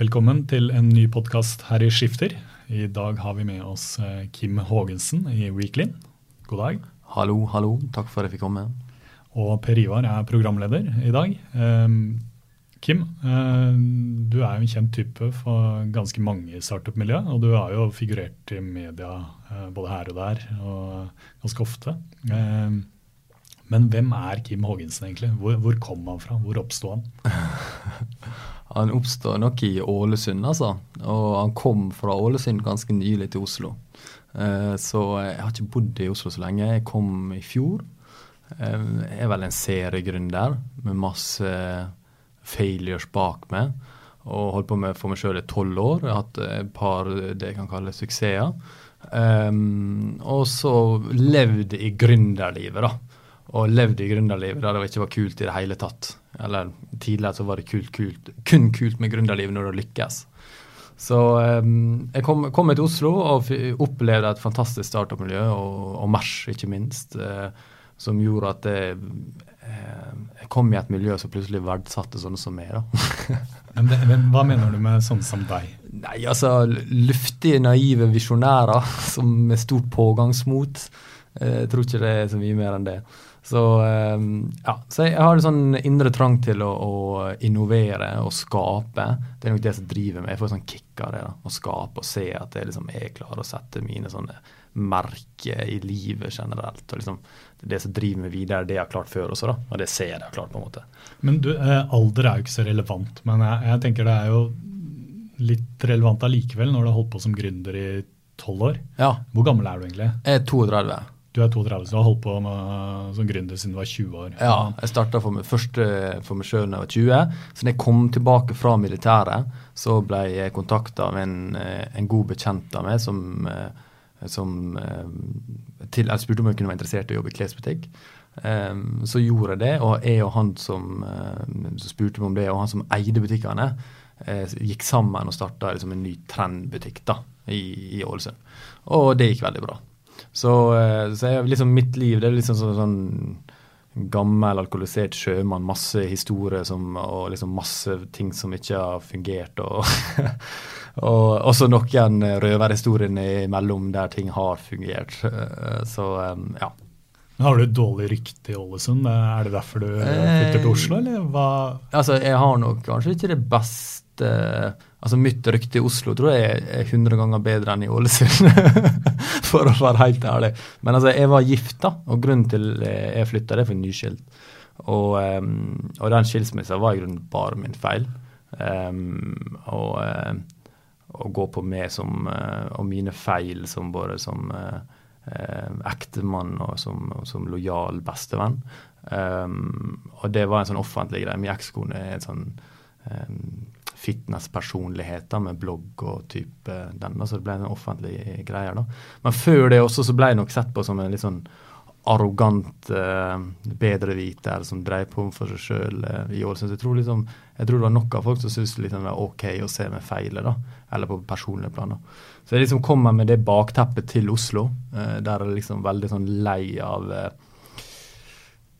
Velkommen til en ny podkast her i Skifter. I dag har vi med oss eh, Kim Haagensen i Weekly. God dag. Hallo, hallo. Takk for at jeg fikk komme. Og Per Ivar er programleder i dag. Um, Kim, uh, du er jo en kjent type for ganske mange i startup-miljøet. Og du har jo figurert i media uh, både her og der, og ganske ofte. Men hvem er Kim Haagensen egentlig? Hvor, hvor kom han fra? Hvor oppsto han? Han oppstod nok i Ålesund, altså. Og han kom fra Ålesund ganske nylig til Oslo. Eh, så jeg har ikke bodd i Oslo så lenge. Jeg kom i fjor. Eh, jeg er vel en seriegründer med masse failures bak meg. Og holdt på med for meg sjøl i tolv år. Jeg har hatt et par det jeg kan kalle suksesser. Um, og så levd i gründerlivet, da. Og levd i gründerlivet da det ikke var kult i det hele tatt. Eller tidligere så var det kult, kult, kun kult med gründerlivet når det lykkes. Så um, jeg kom, kom til Oslo og opplevde et fantastisk startup-miljø, og, og Mars ikke minst, uh, som gjorde at jeg, uh, jeg, kom i et miljø som plutselig verdsatte sånne som meg. men, det, men, Hva mener du med sånne som deg? Nei, altså Luftige, naive visjonærer som med stort pågangsmot. Uh, jeg tror ikke det er så mye mer enn det. Så, ehm, ja, så jeg har en sånn indre trang til å, å, innovere og skape. Det er nok det som driver meg. Jeg får sånn kick av det. da, Å skape og se at jeg liksom er klar å sette mine sånne merker i livet generelt. og liksom Det som driver meg videre, det jeg har klart før også, da, og det ser jeg har klart. på en måte. Men du, eh, Alder er jo ikke så relevant, men jeg, jeg tenker det er jo litt relevant allikevel når du har holdt på som gründer i tolv år. Ja. Hvor gammel er du egentlig? Jeg er 32. Du er 32, så du har holdt på med, som gründer siden du var 20 år? Ja, jeg starta først for meg sjøl da jeg var 20. Så da jeg kom tilbake fra militæret, så ble jeg kontakta av en, eh, en, god bekjent av meg som, eh, som eh, til, Jeg spurte om jeg kunne være interessert i å jobbe i klesbutikk. Um, så gjorde jeg det, og jeg og han som, spurte meg om det, og han som eide butikkene, gikk sammen og starta liksom, en ny trendbutikk da, i Ålesund. Og det gikk veldig bra. Så, eh, så jeg, liksom mitt liv det er liksom sånn, sånn gammel, alkoholisert sjømann. Masse historier som, og liksom masse ting som ikke har fungert. Og, og også noen røverhistorier imellom der ting har fungert. Eh, så eh, ja. Har du et dårlig rykte i Ålesund? Er det derfor du flytter til Oslo, eller hva? Altså, jeg har nok kanskje ikke det beste Altså, Mitt rykte i Oslo tror jeg er 100 ganger bedre enn i Ålesund, for å være helt ærlig. Men altså, jeg var gift, da, og grunnen til jeg flytta, er for nyskilt. Og, um, og den skilsmissen var i grunnen bare min feil. Um, og uh, å gå på meg som, uh, og mine feil som både som uh, ektemann og som, og som lojal bestevenn. Um, og det var en sånn offentlig greie. Min ekskone er en sånn um, fitnesspersonligheter med blogg og type den. Så det ble en offentlig greie. da. Men før det også så ble jeg nok sett på som en litt sånn arrogant eh, bedreviter som drev på for seg sjøl eh, i Ålesund. Jeg, tror liksom, jeg tror det var nok av folk som syntes liksom det var OK å se meg feile, da. Eller på personlige planer. Så jeg liksom kommer med det bakteppet til Oslo, eh, der jeg liksom veldig sånn lei av eh,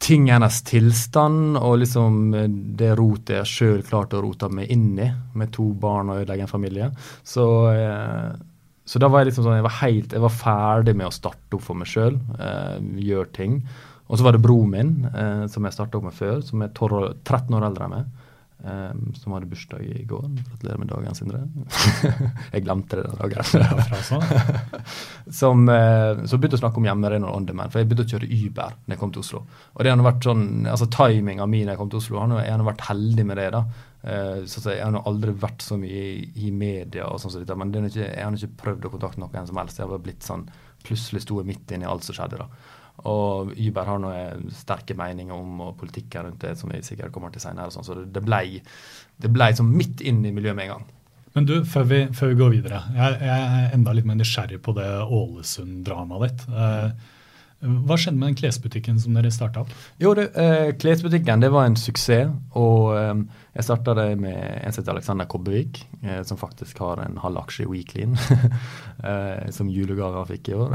tingenes tilstand og liksom eh, det rotet jeg sjøl klarte å rote meg inn i, med to barn og ødelegge en familie. Så, eh, så, da var jeg liksom sånn, jeg var helt, jeg var ferdig med å starte opp for meg sjøl, eh, gjøre ting. Og så var det broren min, eh, som jeg starta opp med før, som er 13 år eldre enn meg. Um, som hadde bursdag i går. Gratulerer med dagen, Sindre. jeg glemte det den dagen. som, uh, så begynte å snakke om hjemmerenhold og demand, for jeg begynte å kjøre Uber når jeg kom til Oslo. Og det har vært sånn, altså Timinga mi når jeg kom til Oslo, jeg har vært heldig med det. da. Uh, så Jeg har aldri vært så mye i, i media, og sånn så men ikke, jeg har ikke prøvd å kontakte noen som helst. Jeg har bare blitt sånn, Plutselig sto jeg midt inne i alt som skjedde. da. Og Uber har noen sterke meninger om og politikken rundt det, som vi sikkert kommer til senere. Sånn, så det ble, det ble som midt inn i miljøet med en gang. Men du, før vi, før vi går videre. Jeg, jeg, er enda litt mer nysgjerrig på det Ålesund-dramaet ditt. Eh, hva skjedde med den klesbutikken som dere starta opp? Jo, det, eh, Klesbutikken det var en suksess. og eh, Jeg starta det med en som heter Alexander Kobbevik, eh, som faktisk har en halv aksje i Weeklean. eh, som julegave han fikk i år.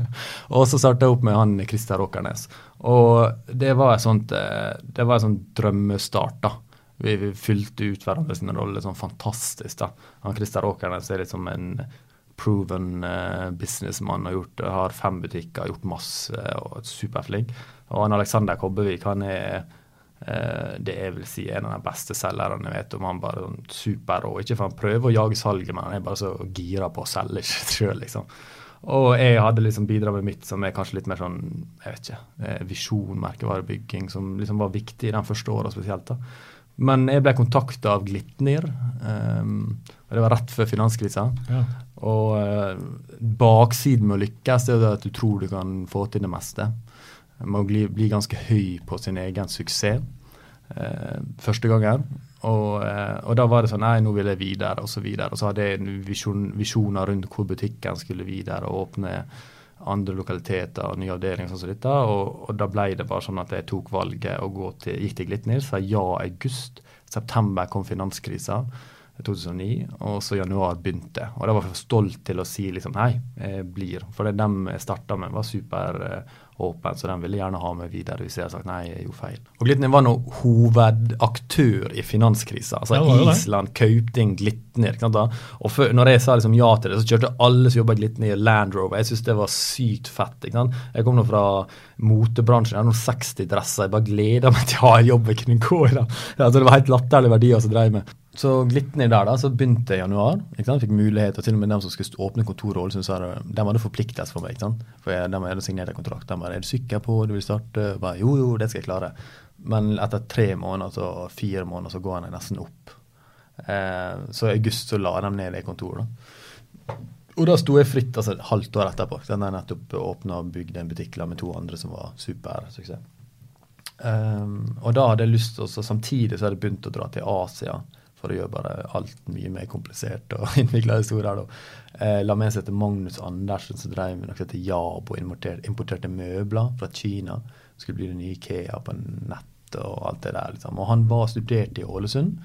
og så starta jeg opp med han Christer Åkernes. Og det var eh, en sånn drømmestart. da. Vi, vi fylte ut hverandre sine roller sånn fantastisk. da. Han Christer Åkernes er liksom en proven uh, businessmann. Har, gjort, har fem butikker, gjort masse og er superflink. Og han Alexander Kobbevik han er uh, det jeg vil si en av de beste selgerne jeg vet om. Han bare sånn superrå. Ikke for han prøver å jage salget, men han er bare så gira på å selge sjøl, liksom. Og jeg hadde liksom bidratt med mitt som er kanskje litt mer sånn jeg vet ikke, eh, visjon, merkevarebygging, som liksom var viktig i de første åra spesielt. da. Men jeg ble kontakta av Glitnir. Um, og Det var rett før finanskrisa. Ja. Og uh, baksiden med å lykkes er at du tror du kan få til det meste. Man blir, bli, bli ganske høy på sin egen suksess uh, første gangen. Og, uh, og, da var det sånn Nei, nå vil jeg videre, og så videre. Og så hadde jeg visjon, visjoner rundt hvor butikken skulle videre og åpne andre lokaliteter og nye avdelinger sånn som dette. Og, og, da ble det bare sånn at jeg tok valget og til, gikk til Glitnir, sa ja august. September kom finanskrisa. 2009, og så januar begynte. Og da var jeg stolt til å si liksom nei, jeg blir. For det dem jeg starta med, var superåpen, så de ville gjerne ha meg videre hvis jeg hadde sagt nei, jeg gjorde feil. Og Glitner var nå hovedaktør i finanskrisa. Altså ja, Island kjøpte Glitner. Og før, når jeg sa liksom ja til det, så kjørte alle som jobba i Glitner, Land Rover. Jeg syntes det var sykt fett. Jeg kom nå fra motebransjen, jeg har noen 60 dresser. Jeg bare gleder meg til å ha en jobb jeg kunne gå i. Altså, det var helt latterlige verdier som dreiv med. Så glitt ned der, da, så begynte jeg i januar. ikke sant? Fikk mulighet, og til og med dem som skulle åpne kontor i Ålesund, de hadde forpliktelse for meg. ikke sant? For jeg, de hadde signert en kontrakt. De bare 'Er du sikker på du vil starte?' Bare, jo, jo, det skal jeg klare. Men etter tre måneder og fire måneder så går han nesten opp. Eh, så i august så la de ned det kontoret. da. Og da sto jeg fritt altså et halvt år etterpå. Den har nettopp åpna og bygd en butikk med to andre som var supersuksess. Um, og da hadde jeg lyst til Samtidig så hadde jeg begynt å dra til Asia for å gjøre bare alt mye mer komplisert og innvikla historier. Eh, la meg seg til Magnus Andersen, som drev med noe som heter Jabo, importerte, importerte møbler fra Kina. Skulle bli det nye Ikea på nett og alt det der. Liksom. Og han var studert i Ålesund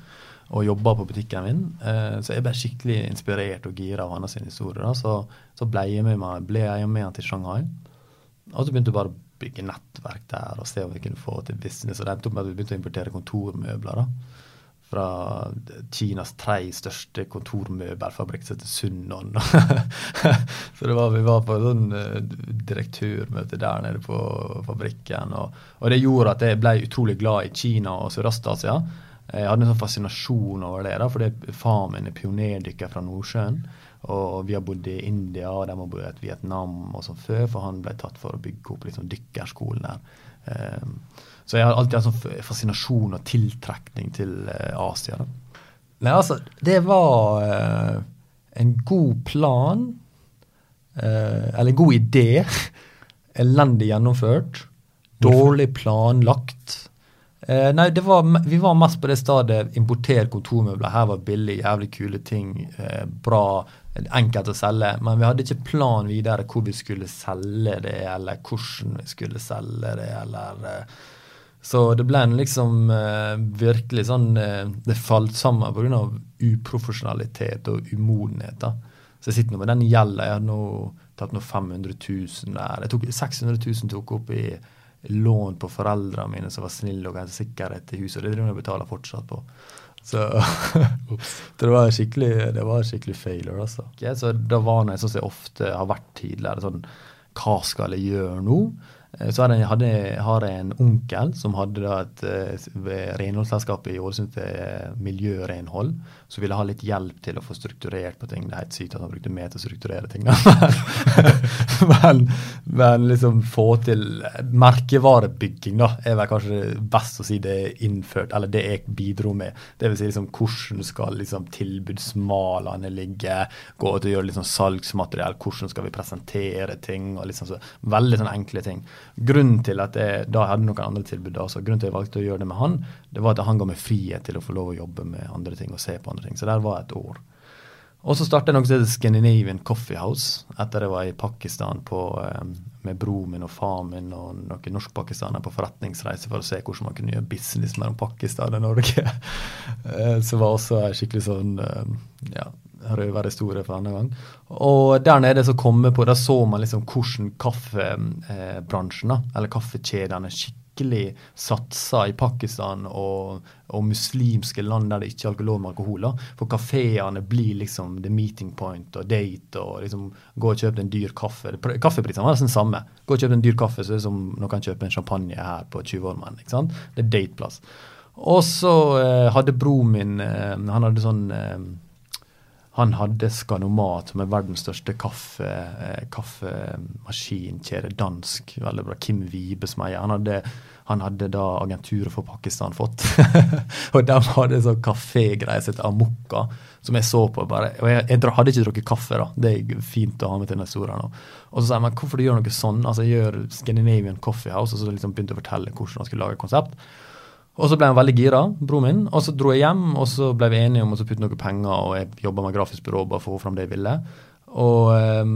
og jobba på butikken min. Eh, så jeg ble skikkelig inspirert og gira av hans historie. Da. Så, så ble jeg med, meg, ble jeg med han til Shanghai. Og så begynte jeg bare å bygge nettverk der og se om vi kunne få til business. Og det endte opp med at vi begynte å importere kontormøbler. da fra Kinas tre største kontormøbelfabrikk som heter Sunnon. så var, vi var på sånn uh, direktørmøte der nede på fabrikken. Og, og, det gjorde at jeg ble utrolig glad i Kina og Sørøst-Asia. Jeg hadde en sånn fascinasjon over det, da, fordi faren min er pionerdykker fra Nordsjøen. Og vi har bodd i India, og de har bodd i Vietnam og sånn før, for han ble tatt for å bygge opp liksom, dykkerskolen der. Um, så jeg har alltid hatt sånn fascinasjon og tiltrekning til eh, Asia. Da. Nei, altså, det var eh, en god plan, eh, eller en god idé. Elendig gjennomført. Dårlig planlagt. Eh, nei, var, vi var mest på det stadiet importer kontormøbler. Her var billig, jævlig kule ting. Eh, bra, enkelt å selge. Men vi hadde ikke plan videre hvor vi skulle selge det, eller hvordan vi skulle selge det, eller eh, så det ble en liksom uh, virkelig sånn uh, Det falt sammen pga. uprofesjonalitet og umodenhet. da. Så jeg sitter nå med den gjelda. Jeg har nå tatt nå 500 000 der. Jeg tok 600 000 tok opp i lån på foreldrene mine som var snille og ga sikkerhet til huset. Det driver jeg betaler fortsatt på. Så det var skikkelig det var skikkelig failure, altså. Okay, så da var det sånn som jeg ofte har vært tidligere. sånn Hva skal jeg gjøre nå? Eh, så hadde, hadde, har jeg en onkel som hadde et renholdsselskap renholdsselskapet i Ålesund til miljørenhold, som ville ha litt hjelp til å få strukturert på ting. Det er helt sykt at han brukte meg til å strukturere ting. men, men, liksom få til merkevarebygging, da, er vel kanskje best å si det er innført, eller det jeg bidro med. Det vil si liksom hvordan skal liksom tilbudsmalene ligge, gå til å gjøre liksom salgsmateriell, hvordan skal vi presentere ting, og liksom så, veldig sånn enkle ting. Grunnen til at jeg da hadde noen andre tilbud, altså grunnen til at jeg valgte å gjøre det med han, det var at han ga meg frihet til å få lov å jobbe med andre ting og se på andre ting. Så der var et år. Og så startet jeg noe som heter Scandinavian Coffee House etter jeg var i Pakistan på, um, med broren min og faren min og noen norskpakistanere på forretningsreise for å se hvordan man kunne gjøre business mellom Pakistan og Norge. Eh, så var også skikkelig sånn um, ja, røverhistorie for andre gang. Og der nede så kom jeg på, da så man liksom hvordan kaffebransjen, eller kaffekjedene, skikkelig satsa i Pakistan og, og, muslimske land der det ikke er alkohol med alkohol. For kafeene blir liksom the meeting point og date og liksom gå og kjøpe en dyr kaffe. Kaffeprisene var nesten liksom samme. Gå og kjøpe en dyr kaffe, så er det som når kan kjøpe en champagne her på 20-årmenn. ikke sant? Det er dateplass. Og så eh, hadde broren min eh, Han hadde sånn eh, han hadde Skanomat, som er verdens største kaffe, eh, kaffemaskinkjede. Dansk. Veldig bra. Kim Vibe som eier. Han han hadde da agenturet for Pakistan fått. og de hadde sånn kafégreie som heter Amokka, som jeg så på. bare, og jeg, jeg, hadde ikke drukket kaffe, da. Det er fint å ha med til denne historien. Og så sa jeg men hvorfor du gjør noe sånn? Altså jeg gjør Scandinavian Coffee House, og så liksom begynte å fortelle hvordan han skulle lage konsept. Og så ble han veldig gira, broren min. Og så dro jeg hjem, og så ble vi enige om å putte noen penger, og jeg jobba med grafisk byrå bare for å få fram det jeg ville. Og eh,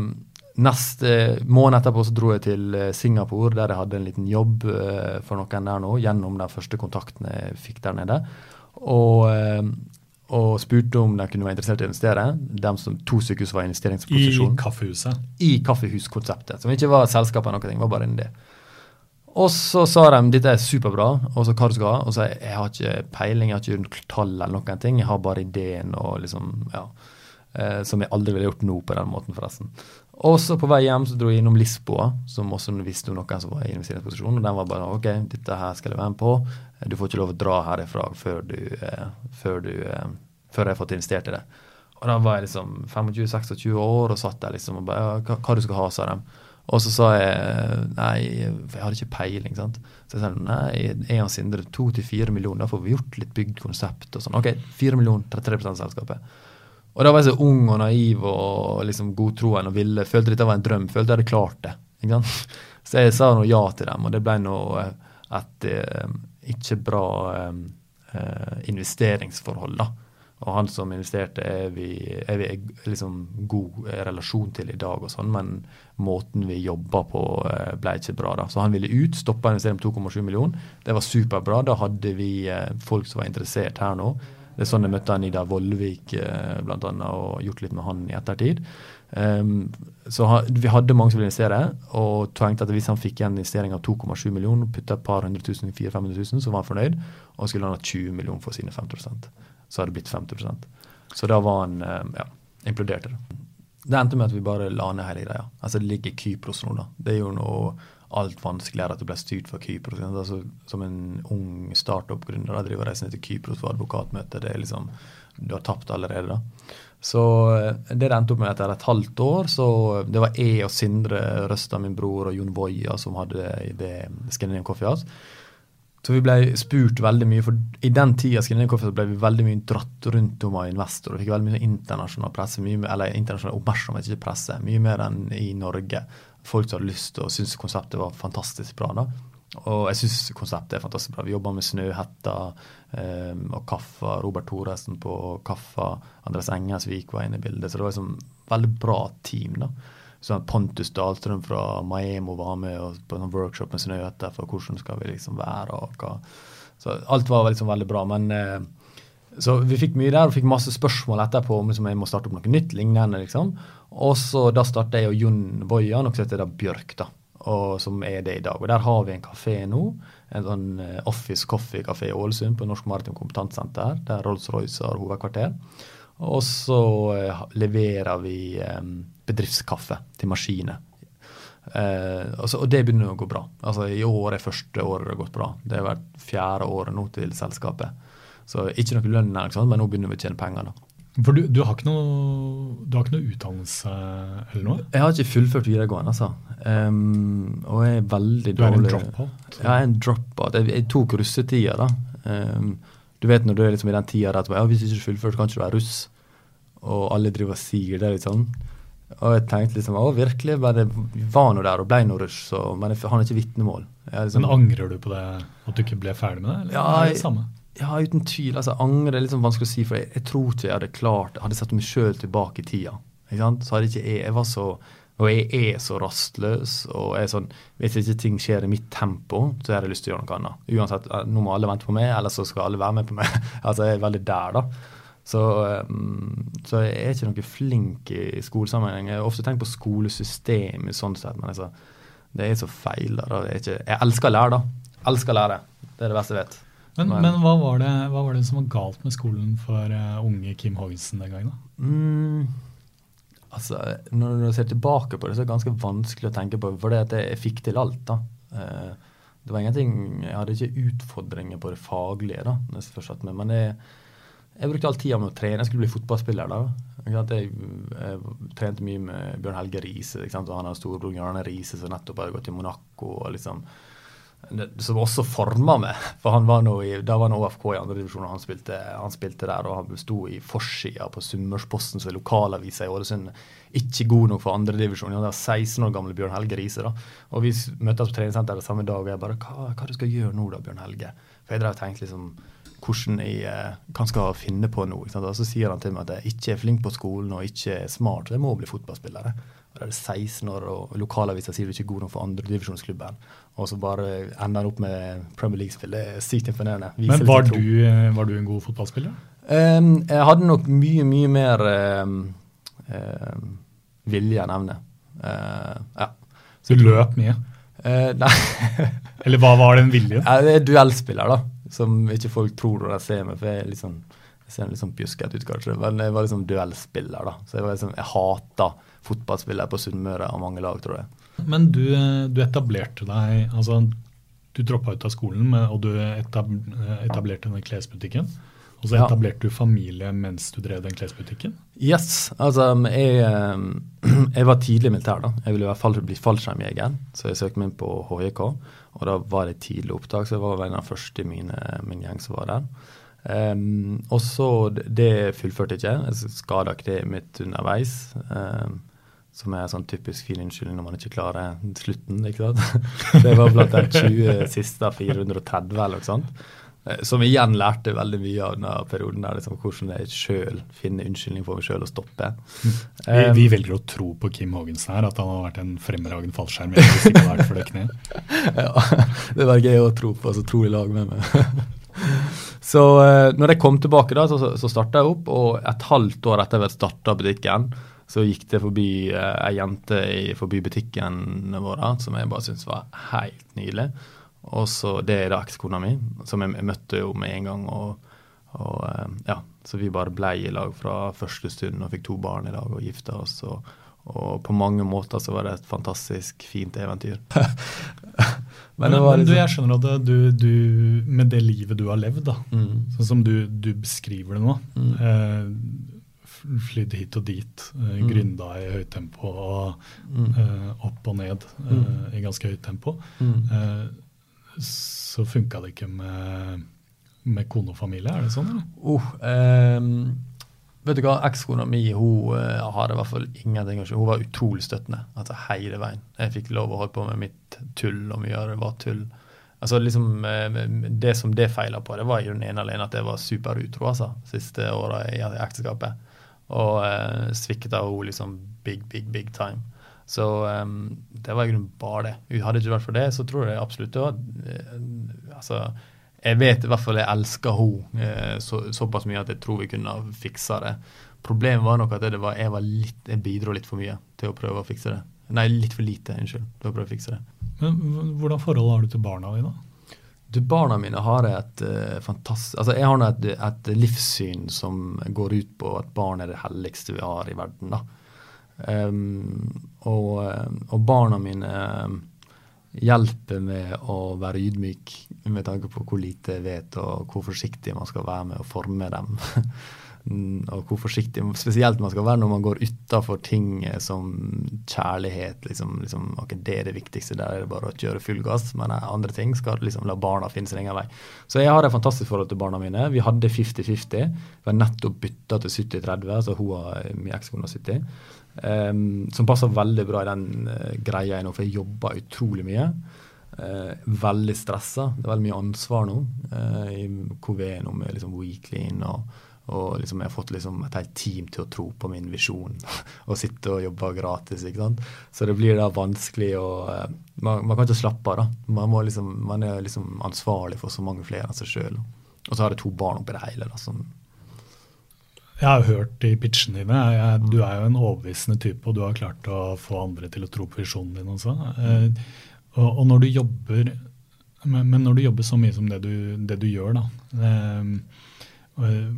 neste måned etterpå så dro jeg til eh, Singapore, der jeg hadde en liten jobb eh, for noen der nå, gjennom den første kontakten jeg fikk der nede. Og, eh, og spurte om de kunne være interessert i å investere. De som to sykehus var investeringsposisjon. I kaffehuset? I kaffehuskonseptet. Som ikke var selskap eller noe, var bare en idé. Og så sa de dette er superbra, og så hva du skal ha. Og så jeg, jeg har ikke peiling, jeg har ikke tall eller noen ting. Jeg har bare ideen og liksom, ja. Eh, som jeg aldri ville gjort nå på den måten, forresten. Og så på vei hjem så dro jeg innom Lisboa, som også visste om noen som var i investeringsposisjon. Og den var bare OK, dette her skal jeg være med på. Du får ikke lov å dra herifra før du, eh, før, du, eh, før jeg har fått investert i det. Og da var jeg liksom 25-26 år og satt der liksom og bare hva, hva du skal ha, sa de. Og så sa jeg nei, jeg hadde ikke peiling. sant? Så jeg sa nei, jeg og Sindre to til fire millioner, da får vi gjort litt bygd konsept og sånn. Ok, fire millioner, 33 av selskapet. Og da var jeg så ung og naiv og liksom godtroende og ville, følte dette var en drøm, følte jeg hadde klart det. ikke sant? Så jeg sa noe ja til dem, og det ble noe et eh, ikke bra eh, eh investeringsforhold, da. Og han som investerte, er vi, er vi liksom god relasjon til i dag, og sånn, men måten vi jobba på eh, ble ikke bra. da. Så han ville ut, stoppa investeringen på 2,7 millioner. Det var superbra. Da hadde vi eh, folk som var interessert her nå. Det er sånn jeg møtte Nida Vollvik bl.a. blant annet, og gjort litt med han i ettertid. Um, så ha, Vi hadde mange som ville investere, og tenkte at hvis han fikk igjen investering av 2,7 millioner, putta et par hundre tusen, 400 000, så var han fornøyd, og skulle han ha 20 millioner for sine 50 så hadde det blitt 50% Så da var han eh, ja, imploderte. Det. det endte med at vi bare la ned hele greia. Altså Det ligger Kypros nå, da. Det er jo noe alt vanskeligere at det ble styrt fra Kypros. Altså, som en ung startup-gründer driver reisen til Kypros for advokatmøte. Det er liksom, Du har tapt allerede, da. Så eh, det det endte opp med etter et halvt år, så det var jeg og Sindre Røsta, min bror, og Jon Voia som hadde det Scandinavian Coffee House. Så vi ble spurt veldig mye, for i den tida ble vi veldig mye dratt rundt om av investorer. Fikk veldig mye internasjonal presse, mye, eller internasjonal oppmerksomhet, ikke presse. Mye mer enn i Norge. Folk som hadde lyst og syntes konseptet var fantastisk bra. da. Og jeg syns konseptet er fantastisk bra. Vi jobber med Snøhetta eh, og Kaffa. Robert Thoresen på Kaffa. Andres Engelsvik var inne i bildet. Så det var liksom veldig bra team. da sånn Pontus Dahlstrøm fra Maemo var med på en workshop med Snøhette for hvordan skal vi liksom være. og hva. Så Alt var liksom veldig bra. men eh, så vi fikk mye der og fikk masse spørsmål etterpå om liksom, jeg må starte opp noe nytt. lignende liksom. Og så da starta jeg og Jon Boya og så heter da Bjørk. da, og Som er det i dag. Og Der har vi en kafé nå. En sånn Office Coffee-kafé i Ålesund på Norsk Maritim Kompetansesenter. Der Rolls-Royce har hovedkvarter. Og så eh, leverer vi bedriftskaffe til maskiner. Eh, altså, og det begynner å gå bra. Altså I år er første året det har gått bra. Det har vært fjerde året nå til selskapet. Så ikke noe lønn, men nå begynner vi å tjene penger. da. For du, du, har noe, du har ikke noe utdannelse eller noe? Jeg har ikke fullført videregående, altså. Um, og jeg er veldig dårlig Du er en dropout? Jeg er en dropout. Jeg, jeg tok russetida, da. Um, du vet når du er liksom i den tida der ja, hvis du ikke fullfører, kan ikke du være russ. Og alle driver og sier det, liksom. Og jeg tenkte liksom å virkelig, bare var nå der og ble nå så men jeg har ikke vitnemål. Liksom, men angrer du på det, at du ikke ble ferdig med det? eller ja, det samme? Ja, uten tvil. altså Angre er litt sånn vanskelig å si, for jeg, jeg tror ikke jeg hadde klart Hadde satt meg sjøl tilbake i tida. ikke sant? Så hadde ikke jeg Jeg var så og jeg er så rastløs. og jeg er sånn, Hvis ikke ting skjer i mitt tempo, så har jeg lyst til å gjøre noe annet. Uansett, eh, Nå må alle vente på meg, eller så skal alle være med på meg. altså, Jeg er veldig der, da. Så, um, så jeg er ikke noe flink i skolesammenheng. Jeg har ofte tenkt på skolesystem i sånn sett, men altså, det er så feil. da. Jeg, jeg elsker å lære, da. Elsker å lære. Det er det beste jeg vet. Men, men, men hva, var det, hva, var det, som var galt med skolen for uh, unge Kim Hoggensen den gangen? da? Mm, altså, Når du ser tilbake på det, så er det ganske vanskelig å tenke på. For det at jeg fikk til alt. da. Uh, det var ingenting, Jeg hadde ikke utfordringer på det faglige. da, når jeg først med, Men jeg, jeg brukte all tida med å trene. Jeg skulle bli fotballspiller. da. Jeg, jeg, trente mye med Bjørn Helge Riise. Han har storebror Jarne Riise som nettopp hadde gått til Monaco. og liksom som også forma meg. For han var nå i, Da var han OFK i andredivisjon, og han spilte, han spilte der. Og han sto i forsida på Sunnmørsposten, som er lokalavisa i Ålesund. Ikke god nok for andredivisjon. Han var 16 år gamle Bjørn Helge Riise. da. Og vi møttes på treningssenteret samme dag, og jeg bare hva, hva du skal gjøre nå da, Bjørn Helge? For jeg drev og tenkte liksom hvordan jeg eh, kan skal finne på. Og så sier han til meg at jeg ikke er flink på skolen og ikke er smart, så jeg må bli fotballspiller. Og Da er det 16 år, og lokalavisa sier du ikke er god nok for andredivisjonsklubben og så bare ender han opp med Premier League-spill. Det er sykt imponerende. Viser Men var du, eh, var du, en god fotballspiller? Um, jeg hadde nok mye, mye mer um, um, vilje enn evne. Uh, ja. Så du løp mye? Uh, nei. Eller hva var den viljen? Jeg er duellspiller, da. Som ikke folk tror når de ser meg. For jeg er litt sånn, jeg ser litt sånn pjuskete ut, kanskje. Men jeg var liksom duellspiller, da. Så jeg, liksom, jeg hata fotballspillere på Sunnmøre av mange lag, tror jeg. Men du, du etablerte deg altså Du droppa ut av skolen, og du etablerte denne klesbutikken. Og så etablerte du familie mens du drev den klesbutikken? Yes. Altså, jeg, jeg var tidlig militær. da. Jeg ville i hvert fall bli fallskjermjeger, så jeg søkte meg inn på HJK. Og da var det tidlig opptak, så jeg var en av de første i min, min gjeng som var der. Um, og så Det fullførte jeg ikke. Jeg skada kneet mitt underveis. Um, som er sånn typisk fin unnskyldning når man ikke klarer slutten. ikke sant? Det var blant de 20 siste 430 eller noe sånt. Eh, som igjen lærte veldig mye av denne perioden. der, liksom, Hvordan jeg sjøl finner unnskyldning for meg sjøl å stoppe. Vi, vi, velger å tro på Kim Haagensen her, at han har vært en fremragende fallskjerm. hvis ikke vært for det kneet. Ja, det velger jeg å tro på, så tror i lag med meg. så eh, når jeg kom tilbake, da, så, så starta jeg opp, og et halvt år etter at jeg starta butikken, så gikk det forbi eh, ei jente i, forbi butikken vår som jeg bare syntes var helt nydelig. Og så Det er da ekskona mi, som jeg, jeg, møtte jo med en gang. og, og eh, ja, Så vi bare blei i lag fra første stund og fikk to barn i lag og gifta oss. og, og på mange måter så var det et fantastisk fint eventyr. men, men, men, du, liksom- jeg skjønner at du, du, med det livet du har levd, da, mm. sånn som du, du, beskriver det nå mm. eh, flydd hit og dit, uh, mm. i høyt tempo og uh, opp og ned uh, mm. i ganske høyt tempo. Mm. Uh, så funka det ikke med, med kone og familie, er det sånn? eller? Oh, um, vet du hva, Ekskona mi hun hadde i hvert fall ingenting å si. Hun var utrolig støttende altså hele veien. Jeg fikk lov å holde på med mitt tull, og mye av det var tull. Altså liksom, Det som det feila på, det var jo den ene alene at jeg var superutro altså, siste åra i ekteskapet og eh, svikta hun liksom big, big, big time. Så um, det var i grunnen bare det. Hadde det ikke vært for det, så tror jeg absolutt det var uh, Altså, jeg vet i hvert fall jeg elsker henne uh, så, såpass mye at jeg tror vi kunne ha fiksa det. Problemet var nok at det var, jeg, var litt, jeg bidro litt for mye til å prøve å fikse det. Nei, litt for lite, unnskyld, til å prøve å fikse det. Men Hvordan forhold har du til barna dine? Du, barna mine har et uh, fantastisk Altså, jeg har et, et, livssyn som går ut på at barn er det helligste vi har i verden. da. Um, og, og, barna mine hjelper med å være ydmyk med tanke på hvor lite jeg vet, og hvor forsiktig man skal være med å forme dem. Og hvor forsiktig spesielt man skal være når man går utafor ting som kjærlighet. liksom, liksom, ok, Det er det viktigste, der er det bare å kjøre full gass. Men andre ting skal liksom la barna finne sin egen vei. Så jeg har et fantastisk forhold til barna mine. Vi hadde 50-50. Vi har nettopp bytta til 70-30, altså hun har min ekskone 70. Um, som passer veldig bra i den uh, greia nå, for jeg jobber utrolig mye. Uh, veldig stressa. Det er veldig mye ansvar nå uh, i KV nå med liksom inn og og liksom jeg har fått liksom et helt team til å tro på min visjon og sitte og jobbe gratis. ikke sant? Så det blir da vanskelig å Man, man kan ikke slappe av. da. Man, liksom, man, er liksom ansvarlig for så mange flere enn seg sjøl. Og så har jeg to barn oppi det hele. da, som jeg har hørt i pitchene dine. Jeg, du er jo en overbevisende type, og du har klart å få andre til å tro på visjonen din også. Eh, og, og, når du jobber men, men, når du jobber så mye som det du, det du gjør, da, uh,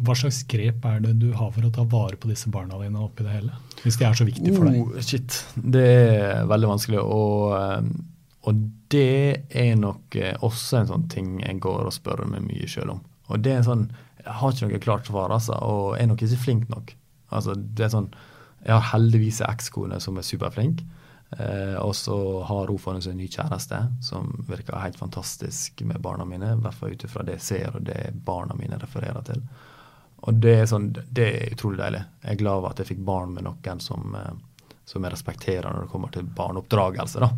hva slags grep er det du har for å ta vare på disse barna dine oppi det hele? Hvis de er så viktige for deg? Oh, shit. Det er veldig vanskelig. Og, og, det er nok også en sånn ting jeg går og spør meg mye sjøl om. Og det er en sånn Jeg har ikke noe klart svar, altså, og er nok ikke flink nok. Altså, det er sånn Jeg har heldigvis en ekskone som er superflink. Eh, og så har hun funnet seg en ny kjæreste som virker helt fantastisk med barna mine. I hvert fall ut ifra det jeg ser, og det barna mine refererer til. Og det er, sånn, det er utrolig deilig. Jeg er glad over at jeg fikk barn med noen som, eh, som jeg respekterer når det kommer til barneoppdragelse. da.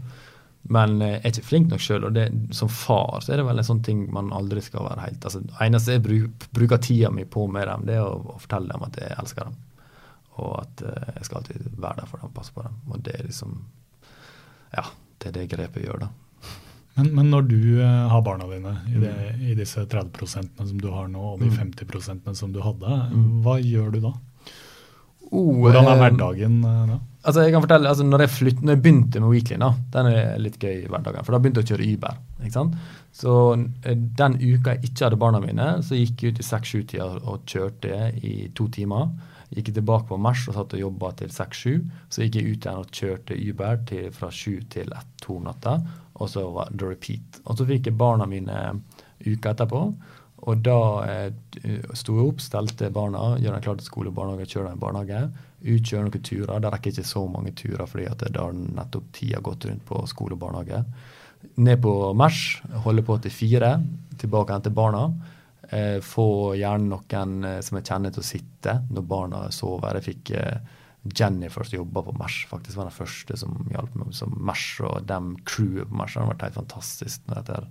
Men jeg er ikke flink nok sjøl, og det, som far så er det vel en sånn ting man aldri skal være helt altså, Det eneste jeg bruk, bruker tida mi på med dem, det er å, å, fortelle dem at jeg elsker dem. Og at uh, jeg skal alltid være der for dem, passe på dem. Og det er liksom ja, det er det grepet gjør, da. Men, men når du uh, har barna dine i, det, mm. i, disse 30 som du har nå, og de 50 mm. som du hadde, mm. hva gjør du da? Oh, Hvordan er eh, hverdagen uh, da? Altså jeg kan fortelle, altså når, jeg flytt, når jeg begynte med Weekly, da, den er litt gøy hverdagen. For da begynte jeg å kjøre Uber. ikke sant? Så den uka jeg ikke hadde barna mine, så gikk jeg ut i 6-7-tida og kjørte i to timer. Gikk jeg tilbake på Mers og satt og jobba til 6-7. Så gikk jeg ut igjen og kjørte Uber til, fra 7 til 1-2 om natta. Og så var det repeat. Og så fikk jeg barna mine uka etterpå. Og da eh, sto jeg opp, stelte barna, gjør dem klar til skole og barnehage, kjører dem i barnehage. Ut, kjøre noen turer. Det rekker ikke så mange turer, fordi at da har nettopp tida gått rundt på skole og barnehage. Ned på Mers, holde på til fire, tilbake igjen til barna. Eh, få gjerne noen eh, som jeg kjenner til å sitte når barna sover. Jeg fikk eh, Jennifer som jobba på Mers, faktisk var den første som hjalp meg. som Mers og dem crewet på Mers. Det har vært helt fantastisk. Etter,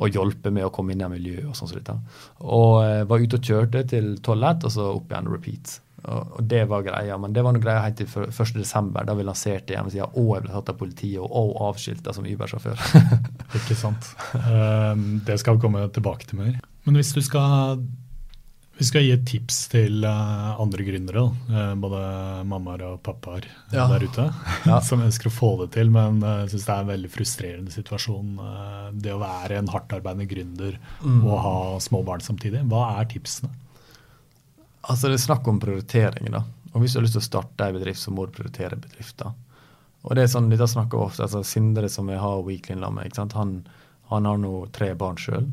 å hjelpe med å komme inn i miljøet og sånn. Så og eh, var ute og kjørte til Tollett, og så opp igjen repeat. Og, og det var greia, men det var noe greia helt til 1.12., da vi lanserte hjemmesida, og jeg ble tatt av politiet, og, og avskilta som Uber-sjåfør. Ikke sant. Um, det skal vi komme tilbake til mer. Men hvis du skal, vi skal gi et tips til uh, andre gründere, uh, både mammaer og pappaer ja. der ute, ja. som ønsker å få det til, men uh, syns det er en veldig frustrerende situasjon. Det å være en hardtarbeidende gründer mm. og ha små barn samtidig. Hva er tipsene? Altså Det er snakk om prioritering. da. Og Hvis du har lyst til å starte en bedrift, så må du prioritere bedrifter. Og det er sånn, Dette snakker ofte, altså Sindre, som jeg har Weekly med, han, han har nå tre barn sjøl.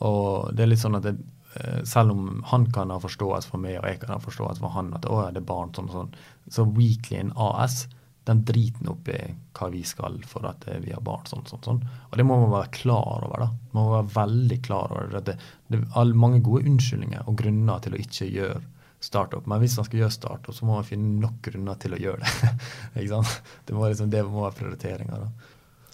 Og det er litt sånn at eh, selv om han kan ha forståelse for meg, og jeg kan ha forståelse for han, at å, det er barn sånn og sånn, så Weeklyn AS den driten opp i hva vi skal for at eh, vi har barn. sånn, sånn, sånn. Og det må man være klar over. da. Man må være veldig klar over det. Det, er mange gode unnskyldninger og grunner til å ikke gjøre startup. Men hvis man skal gjøre startup, så må man finne nok grunner til å gjøre det. Det må, liksom, det må være prioriteringer.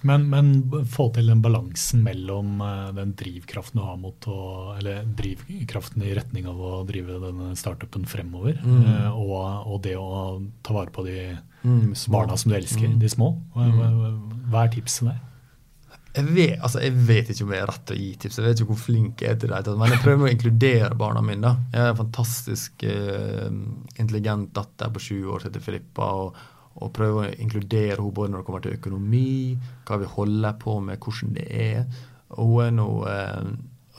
Men, men, få til den balansen mellom uh, den drivkraften du har mot å Eller drivkraften i retning av å drive denne startupen fremover, mm. uh, og, og, det å ta vare på de mm, barna som du elsker, mm. de små. Hva, hva, mm. hva, er tipset der? Jeg vet, altså, jeg vet, ikke om jeg er rett til å gi tips. Jeg vet ikke hvor flink jeg er til det. Men jeg prøver å inkludere barna mine. da. Jeg har en fantastisk uh, intelligent datter på sju år som heter Filippa. og og prøve å inkludere henne både når det kommer til økonomi, hva vi holder på med, hvordan det er. Og hun er nå, eh,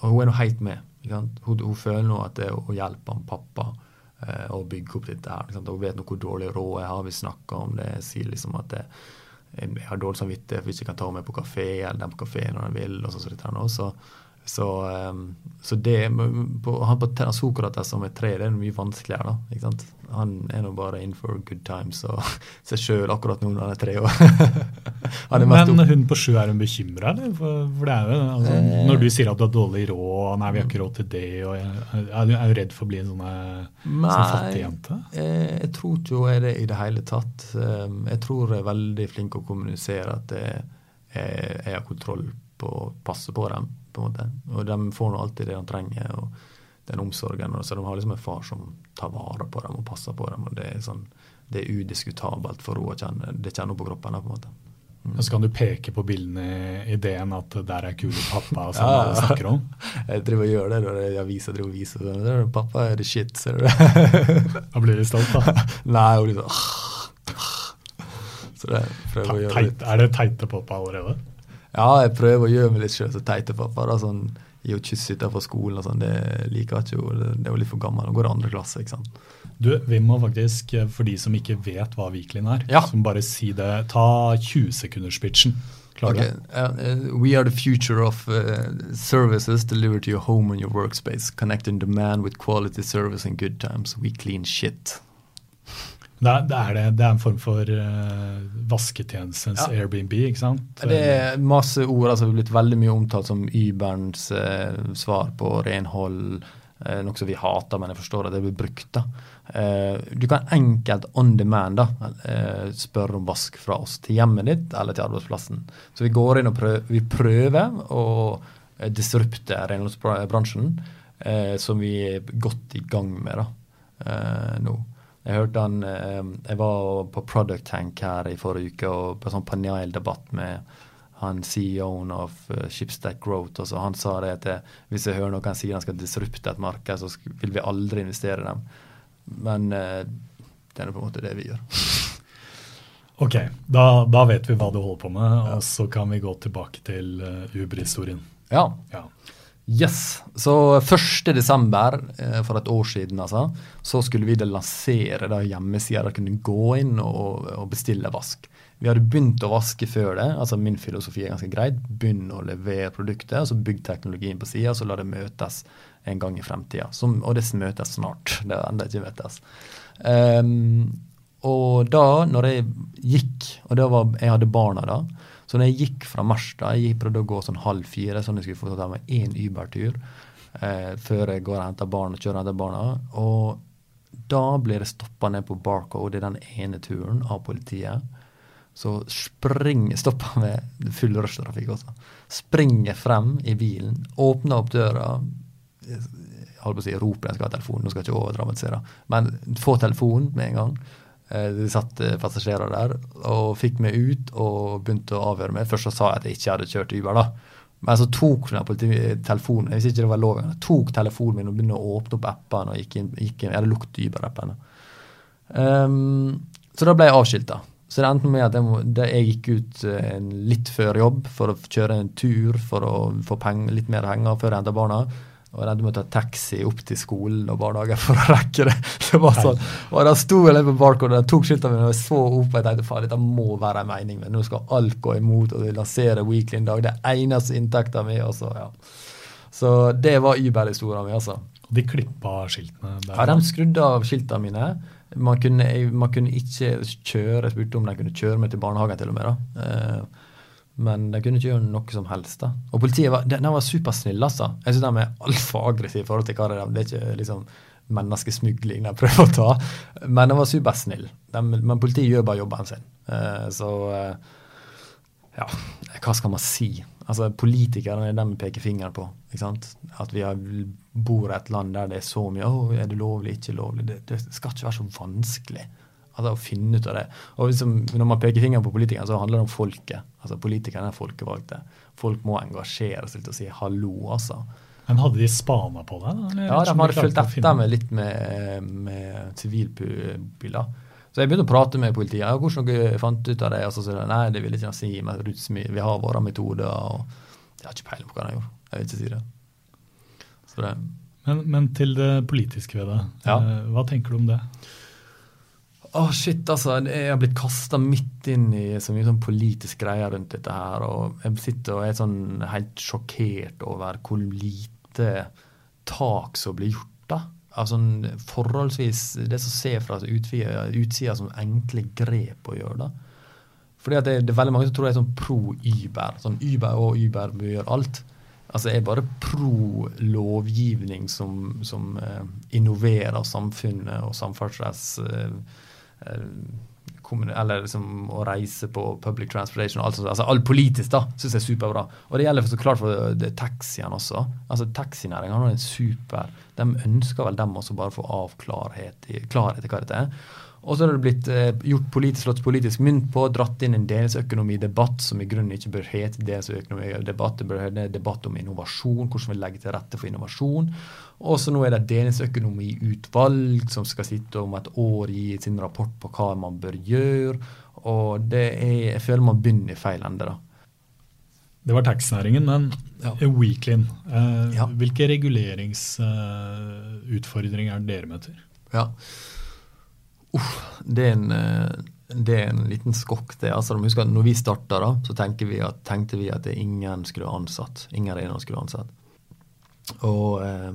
hun er helt med. Hun, hun, føler nå at det å hjelpe han pappa eh, og bygge opp dette her. Hun vet nå hvor dårlig råd jeg har. Vi snakker om det. Jeg sier liksom at jeg, jeg har dårlig samvittighet hvis jeg kan ta meg på kafé, eller den på kafé når jeg vil. og så, så, så, så så, um, det på, Han på Sokrates som er tre, det er mye vanskeligere. da, ikke sant? Han er nå bare in for good times og seg sjøl akkurat nå når han er tre år. Men hun på sju, er hun bekymra, eller? For, for, det er jo, altså, eh, Når du sier at du har dårlig råd, nei, vi har ikke råd til det, og er du, er du redd for å bli en sånn, sånn fattig jente? Nei, eh, jeg tror ikke hun er det i det hele tatt. Um, jeg tror jeg er veldig flink å kommunisere at jeg, jeg, jeg har kontroll på å passe på dem på en måte. Og de får nå alltid det de trenger, og den omsorgen. Så de har liksom en far som tar vare på dem og passer på dem. og Det er, sånn, det er udiskutabelt for henne å kjenne. Det kjenner hun på kroppen. på en måte. Mm. Så kan du peke på bildene i ideen at der er kule pappa, som ja, alle snakker om? Jeg driver og gjør det når jeg viser driver og viser det. Pappa er the shit, ser du Da blir du stolt, da? Nei, hun blir sånn Så det prøver å gjøre litt. Er det teite pappa allerede? Ja, jeg prøver å gjøre meg litt sjøl så teit pappa. da, sånn, Gi henne kyss utenfor skolen og sånn. Det liker jeg ikke. Det, det er jo litt for gammel. Nå går andre klasse. ikke sant? Du, Vi må faktisk, for de som ikke vet hva Viklin er, ja. som bare si det. Ta 20-sekunderspitchen. Okay. Uh, we are the future of uh, services delivered to your home and your workspace, connecting demand with quality service and good times. We clean shit. Det er, det, er det, det er en form for uh, vasketjenestens ja. Airbnb, ikke sant? Det er masse ord. som altså blitt veldig mye omtalt som Uberns uh, svar på renhold. Uh, noe som vi hater, men jeg forstår at det blir brukt. da. Uh, du kan enkelt on demand da, spørre om vask fra oss til hjemmet ditt eller til arbeidsplassen. Så vi går inn og prøver, vi prøver å disrupte renholdsbransjen, som vi er godt i gang med da, nå. Jeg hørte han eh, Jeg var på Product Tank her i forrige uke og på sånn paneldebatt med han CEO-en av uh, Shipstack Growth. og så Han sa det at eh, hvis jeg hører noen si han skal disrupte et marked, så vil vi aldri investere i dem. Men uh, det er på en måte det vi gjør. Ok, da, da, vet vi hva du holder på med, og så kan vi gå tilbake til Uber-historien. Ja. ja. Yes. Så 1.12. Eh, for et år siden altså, så skulle vi lansere da hjemmesider der kunne gå inn og, og, bestille vask. Vi hadde begynt å vaske før det. altså Min filosofi er ganske greit. Begynn å levere produktet, og så bygg teknologien på sida, så la det møtes en gang i fremtida. Og det møtes snart. Det har ennå ikke møtes. Um, og da, når jeg gikk, og var, jeg hadde barna da så når jeg gikk fra Marstad, jeg prøvde å gå sånn halv fire, sånn jeg skulle få ta meg én Uber-tur eh, før jeg går og henter barn og kjører etter barna. Og da blir jeg stoppa ned på Barcode i den ene turen av politiet. Så springer Stopper med full rushtrafikk også. Springer frem i bilen, åpner opp døra. holdt på å si, roper jeg skal ha telefon, nå skal jeg ikke overdramatisere. Men få telefonen med en gang. Eh, det satt eh, passasjerer der og fikk meg ut og begynte å avhøre meg. Først så sa jeg at jeg ikke hadde kjørt Uber, da. Men så tok hun telefonen hvis ikke det var lov, tok telefonen min og begynte å åpne opp appene. og gikk inn, gikk inn, Jeg hadde Uber-appene. Um, så da ble jeg avskilta. Så det endte med at jeg, må, jeg gikk ut uh, litt før jobb for å kjøre en tur for å få litt mer penger før jeg henta barna. Og jeg med å ta taxi opp til skolen og barnehagen for å rekke det. det var sånn. Og Da sto jeg på barcode og tok skiltene mine og jeg så opp og jeg tenkte faen, dette må være en mening med. Nå skal alt gå imot og lansere Weekly en dag. Det er eneste inntekta mi. Så, ja. så det var Uber-historia mi, altså. De klippa skiltene der? Ja, de skrudde av skiltene mine. Man kunne, man kunne ikke kjøre, jeg spurte om de kunne kjøre meg til barnehagen til og med. da. Men de kunne ikke gjøre noe som helst. da. Og politiet var, de, de var supersnille. altså. Jeg syns de er altfor aggressive i forhold til hva det er. Det er ikke liksom menneskesmugling de prøver å ta. Men de var supersnille. men politiet gjør bare jobben sin. Uh, så uh, ja, hva skal man si? Altså, Politikerne er dem vi peker fingeren på. ikke sant? At vi har, bor i et land der det er så mye å, er det lovlig, ikke lovlig? Det, det skal ikke være så vanskelig Altså å finne ut av det. Og liksom, Når man peker fingeren på politikerne, så handler det om folket. Altså Politikerne er folkevalgte. Folk må engasjere seg til å si hallo, altså. Men hadde de spana på deg? Ja, de hadde fulgt etter meg litt med sivilbiler. Så jeg begynte å prate med politiet. Ja, 'Hvordan dere fant ut av det?' Og så sa de nei, det vil ikke si, men vi har våre metoder. og Jeg har ikke peiling på hva de gjorde. Jeg vil ikke si det. det. Men, men, til det politiske ved det. Ja. Eh, hva tenker du om det? Å, oh, shit, altså. Jeg har blitt kasta midt inn i så mye sånn politisk greier rundt dette her. Og jeg sitter og er sånn helt sjokkert over hvor lite tak som blir gjort, da. Altså forholdsvis det som ser fra utsida, som enkle grep å gjøre, da. Fordi at det, det, er veldig mange som tror jeg er sånn pro Uber. Sånn Uber og Uber bør gjøre alt. Altså Jeg er bare pro lovgivning som, som eh, innoverer samfunnet og samferdsels... Eh eller liksom å reise på public transportation og alt. Altså alt politisk da, syns jeg er superbra. Og det gjelder for så klart for taxiene også. Altså Taxinæringa en super De ønsker vel dem også bare å få avklarhet i, klarhet i hva dette er. Og så har det blitt eh, gjort politisk, slått politisk mynt på, dratt inn en delingsøkonomidebatt som i grunnen ikke bør hete delingsøkonomidebatt, det bør hete debatt om innovasjon, hvordan vi legger til rette for innovasjon. Og så nå er det et delingsøkonomiutvalg som skal sitte om et år gi sin rapport på hva man bør gjøre. Og det er, jeg føler man begynner i feil ende, da. Det var taxnæringen, men ja. Weeklyn, Eh, ja. Hvilke reguleringsutfordringer uh, er det dere møter? Ja, Uff, det, er en, eh, det er en liten skokk, det. Altså, husker at når vi starta, så vi at, tenkte vi at ingen skulle ansatt. Ingen renhold skulle ansatt. Og, eh,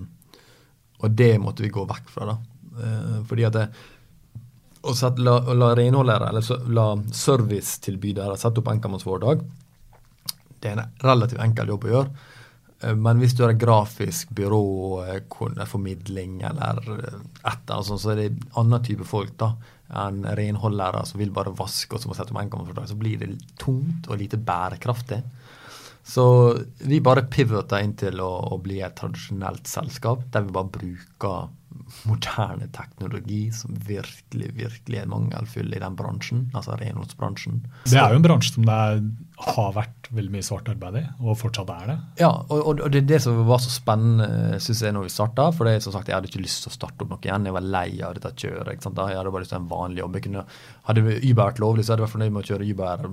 og, det måtte vi gå vekk fra, da. Eh, fordi at det, å sette, la, la renholdere, eller la servicetilbydere sette opp enkeltmannsforetak, det er en relativt enkel jobb å gjøre. Eh, men hvis du har et grafisk byrå, eh, formidling eller eh, et eller annet så er det en annen type folk da, enn renholdere som vil bare vaske og så må sette om enkeltmannsforetak. Så blir det tungt og lite bærekraftig. Så vi bare pivoter inn til å, å, bli et tradisjonelt selskap der vi bare bruker moderne teknologi som virkelig virkelig er mangelfull i den bransjen, altså renholdsbransjen. Det er jo en bransje som det er, har vært veldig mye svart arbeid i, og fortsatt er det. Ja, og, og det er det som var så spennende synes jeg når vi starta. For det, som sagt, jeg hadde ikke lyst til å starte opp noe igjen. Jeg var lei av dette kjøret. ikke sant? Jeg hadde bare lyst til en vanlig jobb. Kunne, hadde Uber vært lovlig, så hadde jeg vært fornøyd med å kjøre Uber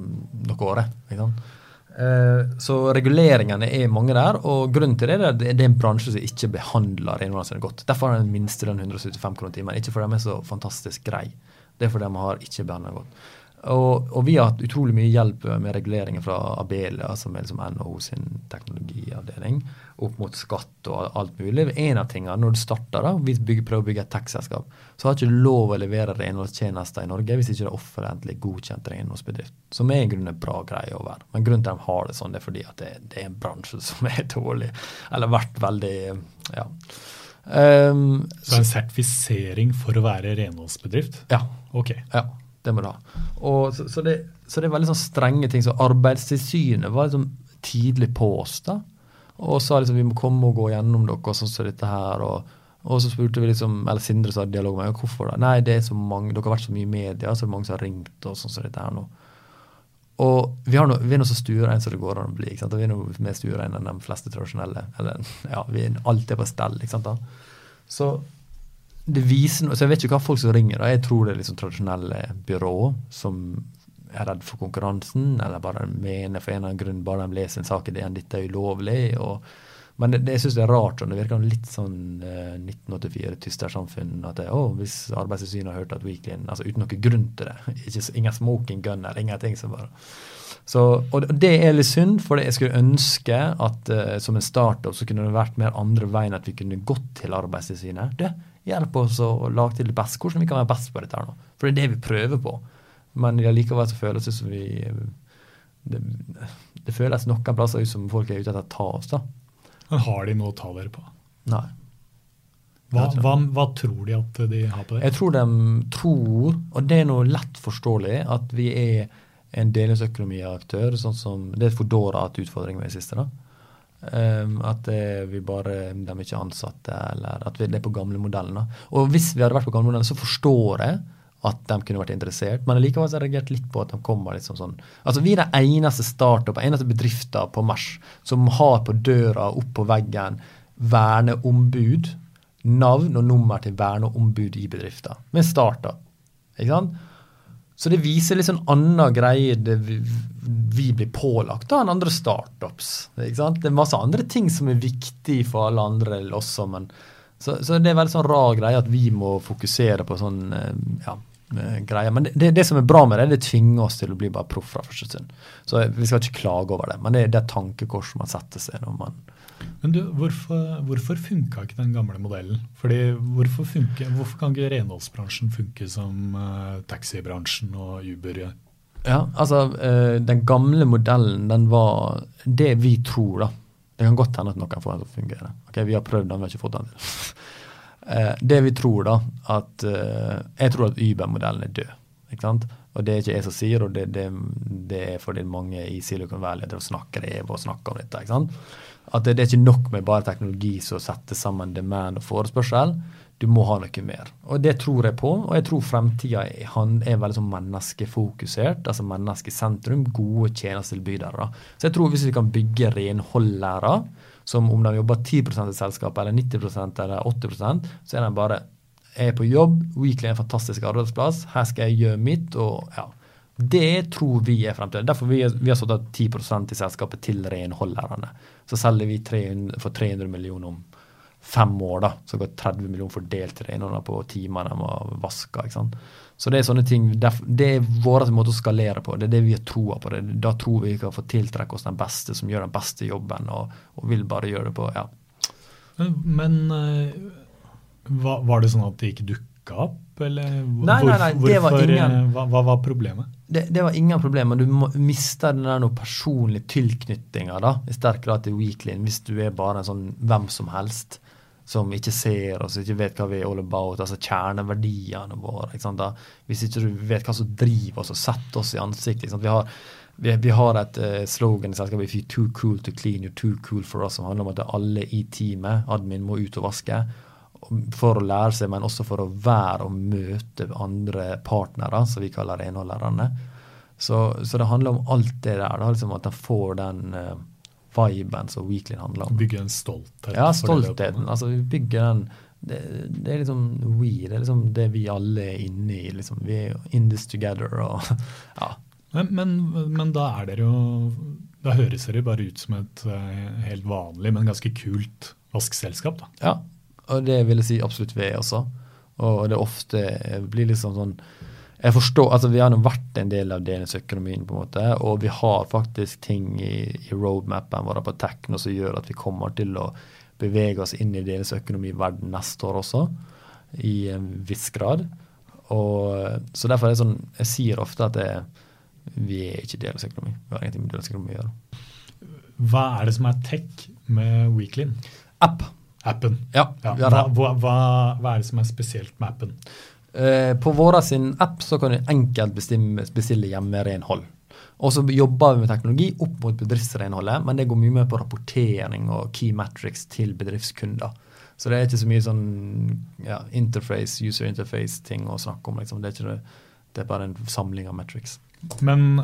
noe året. ikke sant? Eh, så reguleringene er mange der, og grunnen til det er at det er en bransje som ikke behandler renholderne godt. Derfor har den minstelønn den 175 kroner timen. Ikke fordi de er så fantastisk greie, det er fordi de har ikke behandla godt. Og, og, vi har hatt utrolig mye hjelp med reguleringer fra Abelia, som er liksom NHO sin teknologiavdeling, opp mot skatt og alt mulig. En av tingene, når du starter, da, vi du prøver å bygge et tech-selskap, så har ikke du lov å levere renholdstjenester i Norge hvis ikke det er offentlig godkjent renholdsbedrift. Som er i grunnen en bra greie å være. Men grunnen til at de har det sånn, det er fordi at det, det er en bransje som er dårlig, eller vært veldig ja. Um, så en sertifisering for å være renholdsbedrift? Ja. Ok. Ja. Det må du ha. Og, så, så, det, så, det, er veldig sånn strenge ting. Så Arbeidstilsynet var liksom tidlig på oss da, og sa liksom vi må komme og gå gjennom dere og sånn som dette her. og og så spurte vi liksom, eller Sindre sa dialog med meg hvorfor da? Nei, det er så mange, dere har vært så mye i media, så det er mange som har ringt og sånn som dette her nå. Og vi, no, vi er nå så stuereine som det går an å bli. ikke sant? Og vi er noe mer stuereine enn de fleste tradisjonelle. Eller ja, vi er alltid på stell. ikke sant da? Så det viser noe, så Jeg vet ikke hva folk som ringer. da, Jeg tror det er liksom tradisjonelle byrå som er redd for konkurransen, eller bare mener for en eller annen grunn bare de leser en sak i DN dette er ulovlig. og men det, det, jeg syns det er rart. og Det virker litt sånn eh, 1984 tystersamfunn. at det, å, Hvis Arbeidstilsynet har hørt at Weekly altså Uten noen grunn til det. ikke Ingen smoking gun eller ingenting. som bare så, og Det er litt synd, for jeg skulle ønske at eh, som en startup så kunne det vært mer andre veien at vi kunne gått til Arbeidstilsynet. Hjelp oss å lage til det best. Hvordan vi kan være best på dette her nå. For det er det vi prøver på. Men likevel så føles det som vi det, det, føles noen plasser ut som folk er ute etter å ta oss, da. Men har de noe å ta dere på? Nei. Hva, hva, hva, tror de at de har på det? Jeg tror de tror, og det er noe lett forståelig, at vi er en delingsøkonomiaktør. sånn som Det er Foodora hatt utfordringer med i siste. da. Um, at det, vi bare, de er ikke ansatte, eller at vi er på gamle modellen. Og hvis vi hadde vært på gamle modellen, så forstår jeg at de kunne vært interessert. Men likevel har jeg reagert litt på at de kommer liksom sånn Altså Vi er den eneste startup, eneste bedrifter på Mars som har på døra, opp på veggen, verneombud. Navn og nummer til verneombud i bedrifter. Med startup. Ikke sant? Så det viser litt sånn annen greie vi, vi, blir pålagt av enn andre startups. Ikke sant? Det er masse andre ting som er viktig for alle andre også, men, Så, så det er veldig sånn rar greie at vi må fokusere på sånn eh, ja, eh, greier. Men det, det, som er bra med det, det tvinger oss til å bli bare proff fra første stund. Så vi skal ikke klage over det, men det, det er et tankekors man setter seg når man men du, Hvorfor, hvorfor funka ikke den gamle modellen? Fordi hvorfor, funker, hvorfor kan ikke renholdsbransjen funke som uh, taxibransjen og Uber gjør? Ja, altså uh, Den gamle modellen, den var det vi tror, da. Det kan godt hende at noen får den til å fungere. Ok, Vi har prøvd den, vi har ikke fått den til. uh, det vi tror, da, at Jeg tror at Uber-modellen er død. ikke sant? Og det er ikke jeg som sier, og det, det, det er fordi mange i Silicon Valley snakker og snakker om dette. ikke sant? At det, det, er ikke nok med bare teknologi som setter sammen demand og forespørsel. Du må ha noe mer. Og det tror jeg på. Og jeg tror fremtida er, er veldig sånn menneskefokusert. Altså menneske sentrum, Gode tjenestetilbydere. Så jeg tror hvis vi kan bygge renholdere, som om de jobber 10% i selskapet, eller 90% eller 80% så er de bare jeg er på jobb, Weekly er en fantastisk arbeidsplass, her skal jeg gjøre mitt. og ja, det tror vi er fremtiden. Derfor vi, vi har satt av 10% i selskapet til renholderne. Så selger vi 300, for 300 millioner om fem år. da, Så går 30 millioner fordelt til renholderne på timer de har vaska. Så det er sånne ting, det er vår måte å skalere på. Det er det vi har troa på. det. Da tror vi vi kan få tiltrekke oss den beste som gjør den beste jobben, og, og vil bare gjøre det på ja. Men uh, var det sånn at det ikke dukka opp? Eller nei, nei, nei, hvorfor, ingen, eh, hva, hva var problemet? det, det, var ingen problem, men du mister den der personlige tilknytninga i sterk grad til Weeklyn hvis du er bare en sånn hvem som helst som ikke ser oss, ikke vet hva vi er all about, altså kjerneverdiene våre. Ikke sant, da? Hvis ikke du vet hva som driver oss og setter oss i ansiktet. Vi har, vi, vi, har et uh, slogan i selskapet 'If you're too cool to clean, you're too cool for us', som handler om at alle i teamet, admin, må ut og vaske for å lære seg, men også for å være og møte andre partnere, som vi kaller renholderne. Så, så, det handler om alt det der. Da, liksom at en får den uh, viben som Weekly handler om. Bygge en stolthet. Ja, stoltheten. Altså, vi bygger den det, det, er liksom we, det er liksom det vi alle er inne i. Liksom. Vi er in this together. Og, ja. men, men, men, da er dere jo Da høres dere bare ut som et uh, helt vanlig, men ganske kult vaskselskap, da. Ja, og det vil jeg si absolutt vi er også. Og det ofte blir liksom sånn jeg forstår, altså Vi har vært en del av delingsøkonomien, på en måte, og vi har faktisk ting i, i roadmapen vår på Tekno som gjør at vi kommer til å bevege oss inn i delingsøkonomiverden neste år også, i en viss grad. Og, så derfor er det sånn, Jeg sier ofte at det, vi er ikke delingsøkonomi. Vi har ingenting med delingsøkonomi å gjøre. Hva er det som er tech med Weeklyn? App. Appen. Ja, ja. Hva, hva, hva, hva, er det som er spesielt med appen? Eh, på våre sin app så kan du enkelt bestille, bestille hjemmerenhold. Og så jobber vi med teknologi opp mot bedriftsrenholdet, men det går mye mer på rapportering og key metrics til bedriftskunder. Så det er ikke så mye sånn ja, interface, user interface-ting å snakke om. Liksom. Det, er det, det, er bare en samling av metrics. Men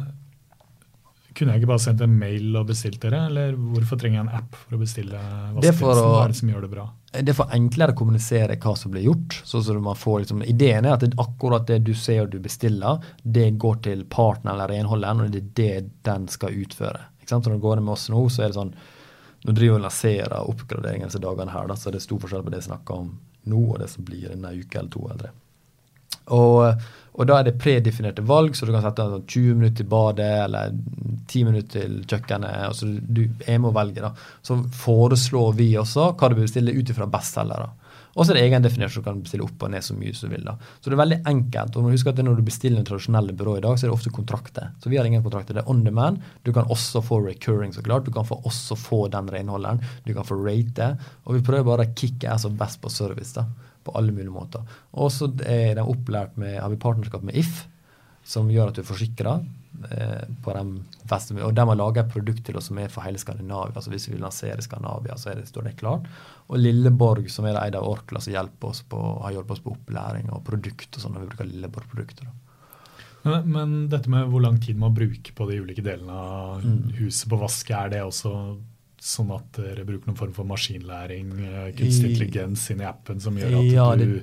kunne jeg ikke bare sendt en mail og bestilt dere, eller hvorfor trenger jeg en app for å bestille vasketjenesten? Hva er det som gjør det bra? Det er for enklere å kommunisere hva som blir gjort. så, så man får liksom, Ideen er at det, akkurat det du ser og du bestiller, det går til partner eller renholderen, og det er det den skal utføre. Ikke sant? Så når det går inn med oss nå, så er det sånn Nå driver vi og lanserer oppgraderingen disse dagene her, da, så det er stor forskjell på det jeg snakker om nå, og det som blir en uke eller to eller tre. Og, og, da er det predefinerte valg, så du kan sette 20 sånn minutter til badet eller 10 minutter til kjøkkenet. og så du er med å velge. da. Så foreslår vi også hva du vil bestille ut ifra bestselgere. Og så er det egendefinert, så du kan bestille opp og ned så mye som du vil. da. Så det er veldig enkelt. og husk at Når du bestiller en tradisjonelle byrå i dag, så er det ofte kontrakter. Så vi har ingen kontrakter. Det er on demand. Du kan også få recurring, så klart. Du kan få også få den renholderen. Du kan få rate. Og vi prøver bare å kicke ass og best på service. da på alle mulige måter. Og så er de opplært med, har vi partnerskap med If, som gjør at du er forsikra. Eh, på de beste, og de har laga et produkt til oss som er for hele Skandinavia. altså Hvis vi vil lansere Skandinavia, så det, står det klart. Og Lilleborg, som er eid av Orkla, som hjelper oss på, har hjulpet oss på opplæring og produkt. og sånn, når vi bruker Lilleborg-produkter. Men, men, dette med hvor lang tid man bruker på de ulike delene av mm. huset på vaske, er det også Sånn at dere bruker noen form for maskinlæring, eh, kunstig intelligens inn i appen som gjør at ja, du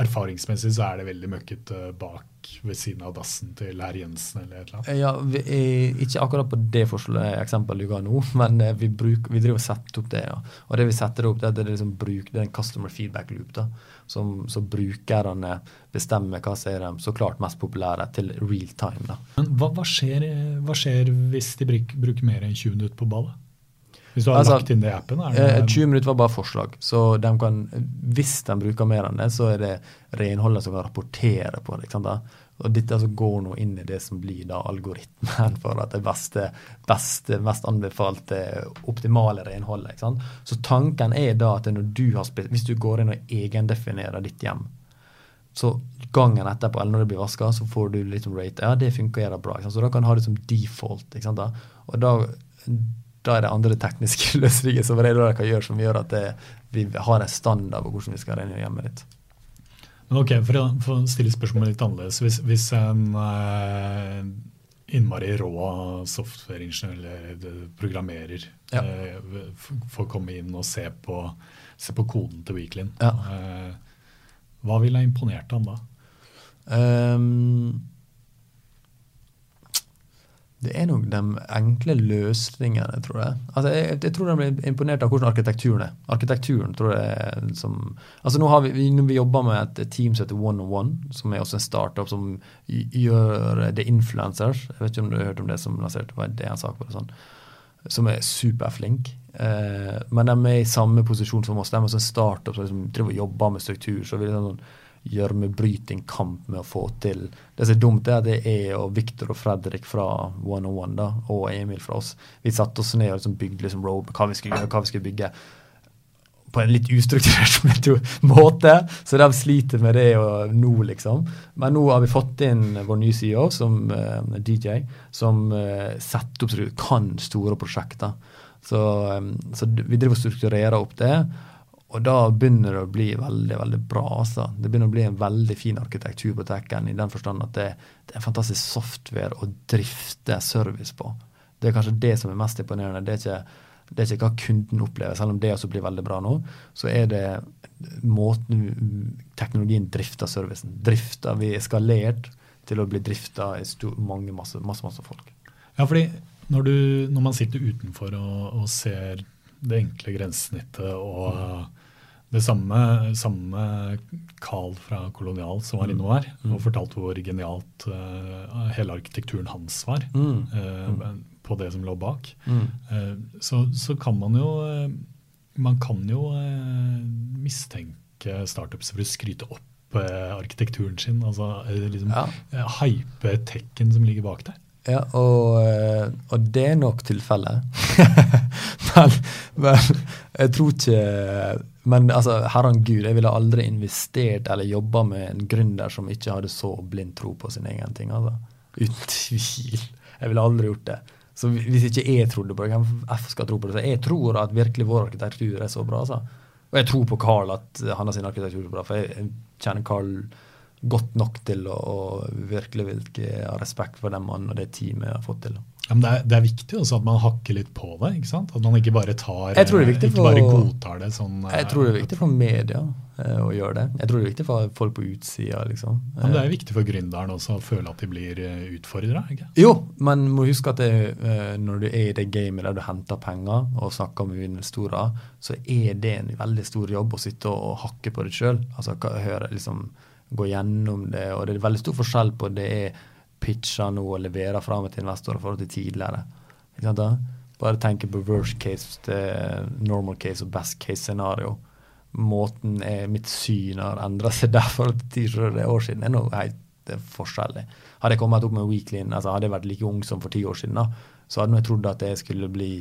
erfaringsmessig så er det veldig møkkete bak ved siden av dassen til herr Jensen eller et eller annet? Ja, vi, eh, Ikke akkurat på det eksempelet du ga nå, men eh, vi, bruk, vi driver og setter opp det. ja. Og det vi setter opp, det er, det er, liksom bruk, det er en customer feedback loop. da, som, Så brukerne bestemmer hva som er de så klart mest populære til real time. da. Men hva, hva, skjer, hva skjer, hvis de bruker mer enn 20 minutter på ballet? Hvis du har altså, lagt inn det i appen? Det 20 minutter var bare forslag. Så de kan, hvis de bruker mer enn det, så er det renholdet som kan rapportere på det. ikke sant? Og dette altså går nå inn i det som blir da algoritmen for at det beste, beste mest anbefalte, optimale renholdet. ikke sant? Så tanken er da at du har, hvis du går inn og egendefinerer ditt hjem, så gangen etterpå, eller når det blir vaska, så får du sånn rate. Ja, det fungerer bra. Så da kan du ha det som default. ikke sant? Og da da er det andre tekniske løsninger som dere kan gjøre som gjør at det, vi har en standard på hvordan vi skal regne hjemmet ditt. Men ok, For å, for å stille spørsmålet litt annerledes. Hvis, hvis en eh, innmari rå softwareingeniør eller programmerer ja. eh, får komme inn og se på, se på koden til Weeklyn, ja. eh, hva ville imponert ham da? Um, det er nok de enkle løsningene, tror jeg. Altså, jeg, jeg, tror de blir imponert av hvordan arkitekturen er. Arkitekturen tror jeg er som Altså Nå har vi, vi, vi jobber med et team som heter One on One, som er også en startup som gjør det Influencers. Jeg vet ikke om du har hørt om det som lanserte på en sak på det sånn. Som er superflink. Eh, men de er i samme posisjon som oss. De er også en startup som liksom jobber med struktur. så vi liksom sånn gjørmebryting kamp med å få til. Det som er dumt, er at er og Victor og Fredrik fra 101 da, og Emil fra oss. Vi satte oss ned og liksom bygde liksom road, hva vi skulle gjøre, hva vi skulle bygge. På en litt ustrukturert måte, så de sliter med det og nå, liksom. Men nå har vi fått inn vår nye CEO, som uh, DJ, som uh, setter opp kan store prosjekter. Så, um, så vi driver og strukturerer opp det. Og da begynner det å bli veldig veldig bra. altså. Det begynner å bli en veldig fin arkitektur på Tekken, i den forstand at det, det, er fantastisk software å drifte service på. Det er kanskje det som er mest imponerende. Det er ikke, det er ikke hva kunden opplever, selv om det også blir veldig bra nå. Så er det måten teknologien drifter servicen. Drifter vi eskalert til å bli drifta i stor, mange, masse, masse, masse folk. Ja, fordi når, du, når man sitter utenfor og, og ser det enkle grensesnittet og det samme, samme Carl fra Kolonial som var innom her, mm. og fortalte hvor genialt uh, hele arkitekturen hans var mm. uh, på det som lå bak. Mm. Uh, så, så, kan man jo Man kan jo mistenke startups for å skryte opp arkitekturen sin. Altså liksom ja. hype tekken som ligger bak der. Ja, og, og det er nok tilfellet. men, men, jeg tror ikke men altså, herren gud, jeg ville aldri investert eller jobba med en gründer som ikke hadde så blind tro på sin egen ting. altså. Uten tvil. Jeg ville aldri gjort det. Så hvis ikke jeg trodde på det, hvem F skal tro på det? Så jeg tror at virkelig vår arkitektur er så bra. altså. Og jeg tror på Carl, at han har sin arkitektur bra. For jeg kjenner Carl godt nok til å, å virkelig ha respekt for den mannen og det teamet har fått til. Ja, men det er, det er, viktig også at man hakker litt på det. ikke sant? At man ikke bare tar, det, ikke for, bare godtar det sånn. Jeg tror det er viktig for media eh, å gjøre det. Jeg tror det er viktig for folk på utsida. Liksom. Ja, men det er viktig for gründeren også å føle at de blir utfordra? Jo, men må huske at det, når du er i det gamet der du henter penger og snakker med investorer, så er det en veldig stor jobb å sitte og hakke på det sjøl. Altså, høre, liksom, gå gjennom det. Og det er veldig stor forskjell på det er pitcha nå og levere fram til investorer i forhold til tidligere. Ikke sant da? Bare tenk på worst case, normal case og best case scenario. Måten er, mitt syn har endra seg derfor ti år siden. er noe helt forskjellig. Hadde jeg kommet opp med weekly, altså hadde jeg vært like ung som for ti år siden, da, så hadde jeg trodd at jeg skulle bli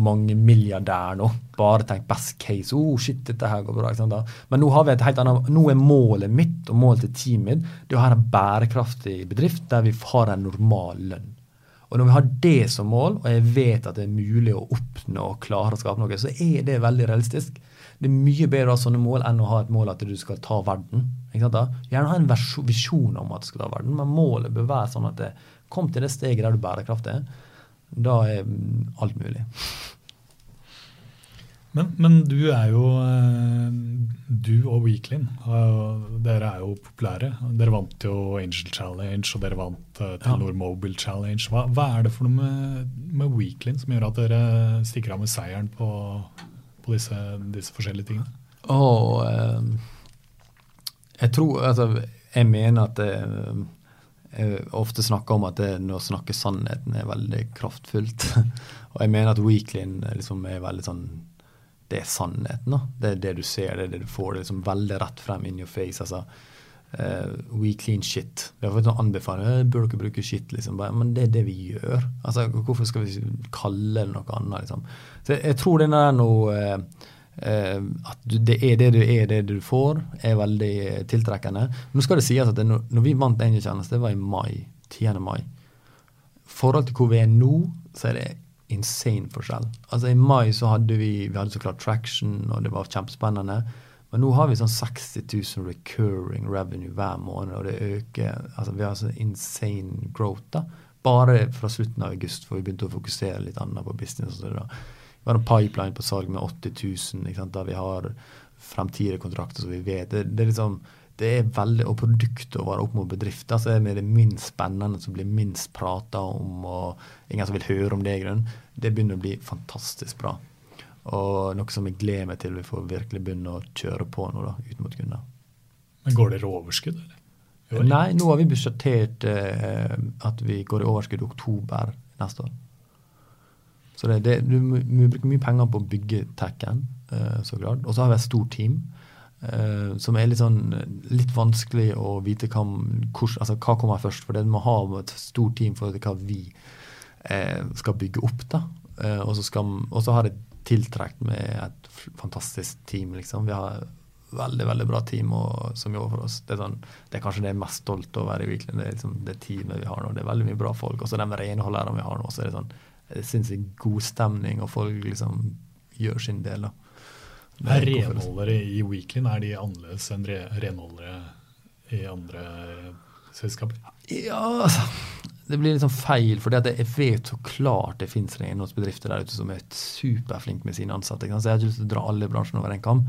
mange milliardær nå. Bare tenk best case. Oh, shit, dette her går bra. Men nå har vi et helt annet, nå er målet mitt og målet til teamet det å ha en bærekraftig bedrift der vi har en normal lønn. Og når vi har det som mål, og jeg vet at det er mulig å oppnå og klare å skape noe, så er det veldig realistisk. Det er mye bedre å ha sånne mål enn å ha et mål at du skal ta verden. Gjerne ha en visjon om at du skal ta verden, men målet bør være sånn at det kom til det steget der du bærekraftig er. Da er alt mulig. Men, men, du er jo eh, Du og Weeklin, dere er jo populære. Dere vant jo Angel Challenge, og dere vant uh, Telenor ja. Mobile Challenge. Hva, hva, er det for noe med, med Weeklin som gjør at dere stikker av med seieren på, på disse, disse, forskjellige tingene? Oh, eh, jeg tror Altså, jeg mener at det, jeg ofte snakker om at det, å snakke sannheten er veldig kraftfullt. og jeg mener at Weeklin liksom er veldig sånn det er sannheten. da. Det er det du ser, det er det du får. Det er liksom veldig rett frem in your face. altså. Uh, we clean shit. Vi har fått en anbefaling «Eh, bør dere bruke shit. liksom. Men det er det vi gjør. Altså, Hvorfor skal vi kalle det noe annet? liksom? Så Jeg, jeg tror den er noe uh, At det er det du er, det du får, er veldig tiltrekkende. Nå skal det sies at det, når, vi vant Angel Challenge, det var i mai. 10. mai. I forhold til hvor vi er nå, så er det insane forskjell. Altså I mai så hadde vi vi hadde så klart traction, og det var kjempespennende. Men nå har vi sånn 60 000 recurring revenue hver måned, og det øker. altså Vi har sånn insane growth. da, Bare fra slutten av august, for vi begynte å fokusere litt annet på business. og da. Vi har en pipeline på salg med 80 000, ikke sant, der vi har fremtidige kontrakter som vi vet. Det, det er liksom det er veldig, Og produktet å være opp mot bedrifter så er det det minst spennende, som blir minst prata om, og ingen som vil høre om det i grunnen. Det begynner å bli fantastisk bra. Og noe som jeg gleder meg til vi får virkelig begynne å kjøre på nå, da, ut mot kunder. Men går dere overskudd, eller? Nei, nå har vi budsjettert eh, at vi går i overskudd i oktober neste år. Så det, det, du Vi bruker mye penger på å bygge tech-en, Uh, så klart. Og så har vi et stort team. Uh, som er litt sånn litt vanskelig å vite hva, hvor, altså, hva kommer først. For det må ha et stort team for hva vi uh, skal bygge opp. da. Uh, og så har det tiltrukket med et fantastisk team. liksom. Vi har veldig veldig bra team og, som jobber for oss. Det er, sånn, det er kanskje det jeg er mest stolt over i Weekly. Det er liksom det teamet vi har nå. Det er veldig mye bra folk. Og så de renholderne vi har nå, så er det sånn sinnssykt god stemning, og folk liksom gjør sin del. da. Er renholdere i Weeklyn er de annerledes enn renholdere i andre selskaper? Ja, altså det blir litt sånn feil. For jeg vet så klart det fins renholdsbedrifter der ute som er superflinke med sine ansatte. Så jeg har ikke lyst til å dra alle bransjene over en kam.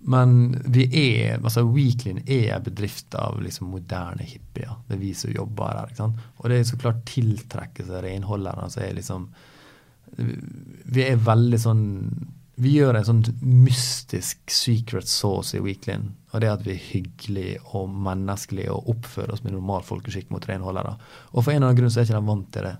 Men vi er, altså Weeklyn er en bedrift av liksom moderne hippier. Det er vi som jobber her. ikke sant? Og det er så klart tiltrekker seg renholdere. Altså liksom Vi er veldig sånn vi gjør en sånn mystisk secret sauce i Weeklyn. Og det at vi er hyggelige og menneskelige og oppfører oss med normal folkeskikk mot renholdere. Og for en eller annen grunn så er ikke de vant til det.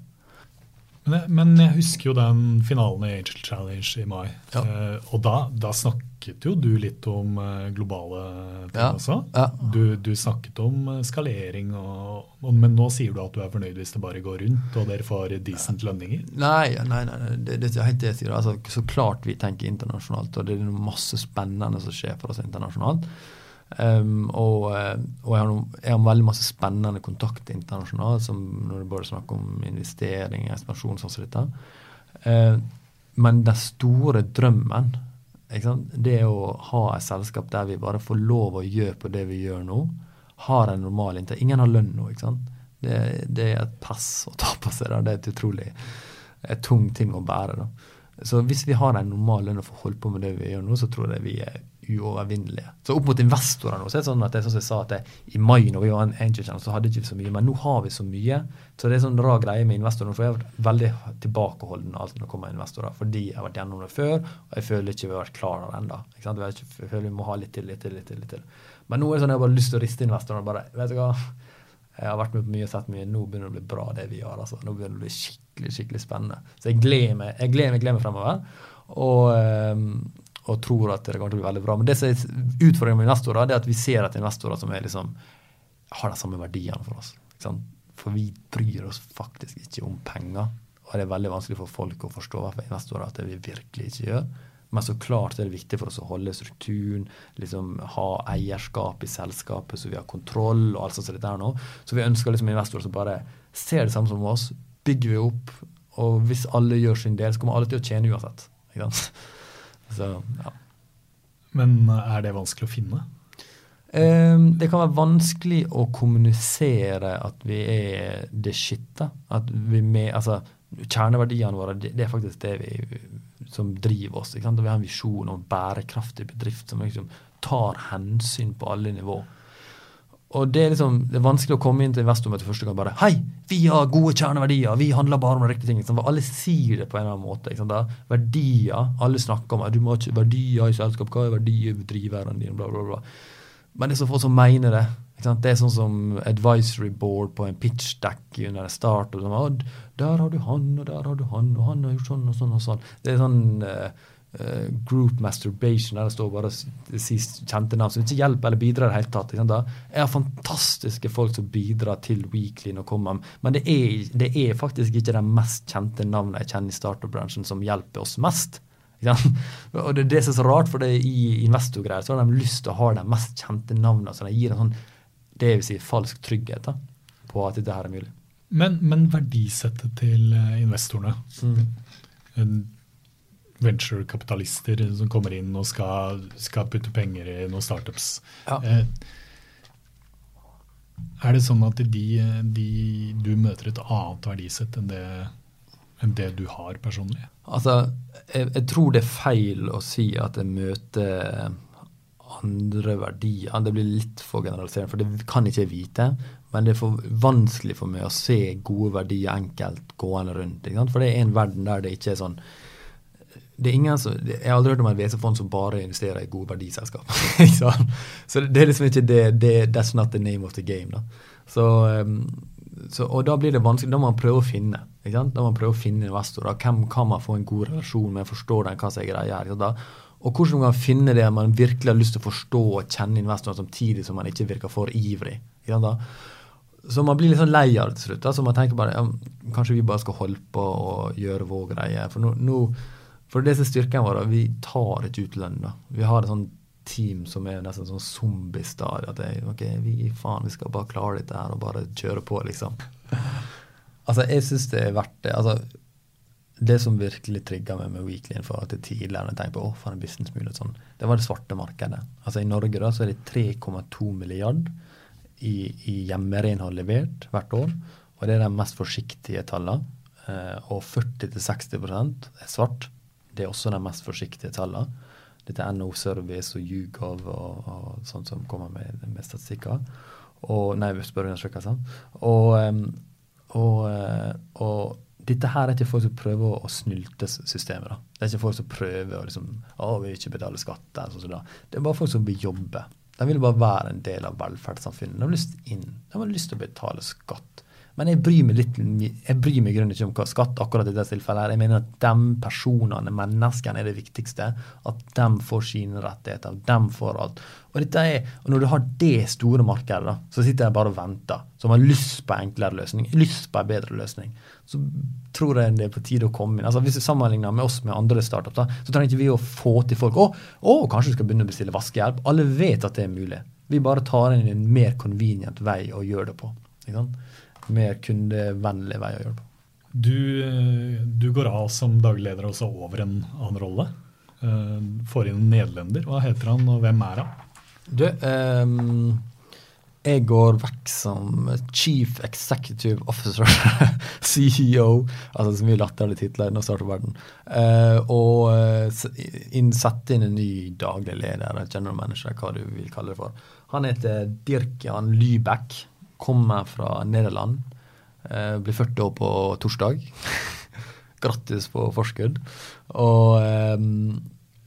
Men jeg, men jeg, husker jo den finalen i Angel Challenge i mai. Ja. Eh, og da, da, snakket jo du litt om eh, globale ting ja. også. Ja. Du, du, snakket om eh, skalering, og, og, men nå sier du at du er fornøyd hvis det bare går rundt og dere får decent lønninger? Nei, nei, nei, det, det er helt det jeg sier. Altså, så klart vi tenker internasjonalt, og det er masse spennende som skjer for oss internasjonalt. Um, og, eh, og jeg, har noen, jeg, har veldig masse spennende kontakter internasjonalt, som når det bare snakker om investering, ekspansjon sånn som dette. Uh, men den store drømmen, det å ha et selskap der vi bare får lov å gjøre på det vi gjør nå, har en normal inntekt. Ingen har lønn nå. ikke sant? Det, det, er et pass å ta på seg. Da. Det er et utrolig tung ting å bære. Da. Så hvis vi har en normal lønn og får holde på med det vi gjør nå, så tror jeg vi er uovervinnelige. Så opp mot investorer nå, så er det sånn at det er sånn som jeg sa at det, i mai når vi var en angel channel, så hadde ikke vi så mye, men nå har vi så mye. Så det er sånn rar greie med investorer. For jeg har vært veldig tilbakeholden alt når det kommer investorer, fordi jeg har vært gjennom det før, og jeg føler ikke vi har vært klar over det ennå. Jeg føler vi må ha litt til, litt til, litt til. litt til. Men nå er det sånn at jeg har bare lyst til å riste investorene. bare, vet du hva, jeg har vært med på mye og sett mye. Nå begynner det å bli bra, det vi gjør. altså. Nå begynner det å bli skikkelig skikkelig spennende. Så jeg gleder meg, jeg gleder meg, gleder meg fremover. Og, ehm, og tror at det kommer til å bli veldig bra. Men det som er utfordringen med investorer, det er at vi ser at investorer som liksom, har de samme verdiene for oss. For vi bryr oss faktisk ikke om penger. Og det er veldig vanskelig for folk å forstå for investorer at det vi virkelig ikke gjør. Men så klart er det viktig for oss å holde strukturen, liksom ha eierskap i selskapet, så vi har kontroll og alt sånt som dette her nå. Så vi ønsker liksom investorer som bare ser det samme som oss, bygger vi opp. Og hvis alle gjør sin del, så kommer alle til å tjene uansett. Ikke sant? Så, ja. Men eh, er det vanskelig å finne? Um, det kan være vanskelig å kommunisere at vi er det shitte. At vi med, altså, kjerneverdiene våre, det, det, er faktisk det vi som driver oss. vi har en visjon om bærekraftig bedrift som liksom tar hensyn på alle nivå. Og det er liksom, det er vanskelig å komme inn til investormøte første gang bare Hei, vi har gode kjerneverdier, vi handler bare om de riktige ting. Liksom. Alle sier det på en eller annen måte. Sant? Verdier, alle snakker om du må ikke verdier i selskap, hva er verdier i driveren dine, bla, bla, bla. Men det er så få som mener det. Det er sånn som advisory board på en pitch deck under en start. og sånn, Der har du han, og der har du han, og han har gjort sånn og sånn. og sånn. Det er sånn uh, uh, group masturbation der det står bare kjente navn som ikke hjelper eller bidrar i det hele tatt. Jeg har fantastiske folk som bidrar til Weekly når kommer, men det er, det er faktisk ikke de mest kjente navnene jeg kjenner i startup-bransjen som hjelper oss mest. Og det, det som er så rart, for det i investorgreier så har de lyst til å ha de mest kjente navnene. så de gir en sånn det vil si falsk trygghet da, på at dette her er mulig. Men, men verdisettet til eh, investorene mm. Venturekapitalister som kommer inn og skal, skal, putte penger i noen startups. Ja. Eh, er det sånn at de, de, du møter et annet verdisett enn det, enn det du har personlig? Altså, jeg, jeg, tror det er feil å si at jeg møter andre verdier. Det blir litt for generaliserende, for det kan ikke jeg vite. Men det er for vanskelig for meg å se gode verdier enkelt gående rundt. For det er en verden der det ikke er sånn det er ingen som, Jeg har aldri hørt om et VC-fond som bare investerer i gode verdiselskap. så det er liksom ikke det, det, That's not the name of the game. da. Så, um, så, og da blir det vanskelig. Da må man prøve å finne. Da må man prøve å finne investorer. Hvem kan man få en god relasjon med? Forstå den, hva som er greia her. Og hvordan man kan finne det man virkelig har lyst til å forstå og kjenne investoren samtidig som man ikke virker for ivrig. Så man blir litt sånn lei av det til slutt. Så man tenker bare ja, kanskje vi bare skal holde på og gjøre vår greie. For, nå, nå, for det som er styrken vår, vi tar ikke ut lønn. Vi har et sånn team som er nesten sånn zombiestadiet. At det, ok, vi faen, vi skal bare klare dette her og bare kjøre på, liksom. altså, jeg syns det er verdt det. altså det som virkelig trigga meg med Weekly i at jeg tidligere, jeg tenkte på, å, for en businessmulighet sånn, det var det svarte markedet. Altså I Norge da, så er det 3,2 milliard i, i hjemmerenhold levert hvert år. Og det er de mest forsiktige tallene. Eh, og 40-60% er svart. Det er også de mest forsiktige tallene. Dette er NO Service og YouGov og, og sånt som kommer med, med statistikker. Og, nei, spørreundersøkelser. Og, og, uh, og dette her er ikke folk som prøver å snylte systemet. da. Det er ikke folk som prøver å liksom, å, vi ikke betale skatt. Der, sånn, sånn, Det er bare folk som vil jobbe. De vil bare være en del av velferdssamfunnet. De har lyst inn. De har lyst til å betale skatt. Men jeg bryr meg litt, jeg bryr meg grunn ikke om hva skatt akkurat i dette tilfellet. er. Jeg mener at de personene, menneskene, er det viktigste. At de får sine rettigheter. De får alt. Og, er, og når du har det store markedet, da, så sitter jeg bare og venter. Som har lyst på enklere løsning, lyst på en bedre løsning. Så tror jeg det er på tide å komme inn. Altså Hvis du sammenligner med oss med andre startup, da, så trenger ikke vi å få til folk å, å, kanskje du skal begynne å bestille vaskehjelp. Alle vet at det er mulig. Vi bare tar inn en mer convenient vei å gjøre det på. Ikke sant? Mer kundevennlig vei å gjøre det på. Du, du, går av som daglig leder også over en annen rolle. Uh, får inn en nederlender. Hva heter han, og hvem er han? Du, um, jeg går vekk som chief executive officer, CEO Altså så mye latterlige titler nå starter verden. Uh, og uh, inn, sette inn en ny daglig leder, general manager, hva du vil kalle det for. Han heter Dirk-Jan Lybekk kommer fra Nederland. Eh, blir 40 år på torsdag. Grattis på forskudd. Og eh,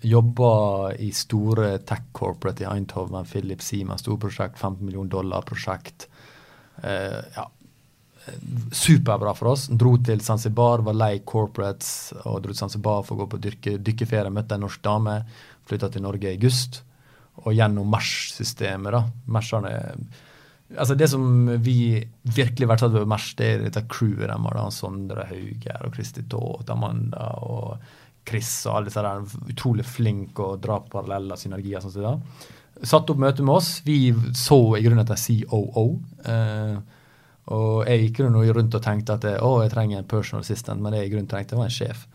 jobber i store tech corporate i Eindhoven, Philip Siemens, storprosjekt, 15 millioner dollar-prosjekt. Eh, ja, superbra for oss. Dro til Zanzibar, var lei corporates og dro til Zanzibar for å gå på dyrke, dykkeferie. Møtte en norsk dame. Flytta til Norge i august. Og gjennom MERS-systemet, da. Merserne Altså Det som vi virkelig verdsatte ved Mers, det er dette crewet de har. Sondre Hauger og Kristi Taath, Amanda og Chris og alle disse der utrolig flinke og dra paralleller, synergier. sånn som Satt opp møte med oss. Vi så i grunnen etter COO. Eh, og jeg gikk rundt og tenkte at å, jeg trenger en personal assistant, men det jeg i grunnen trengte, var en sjef.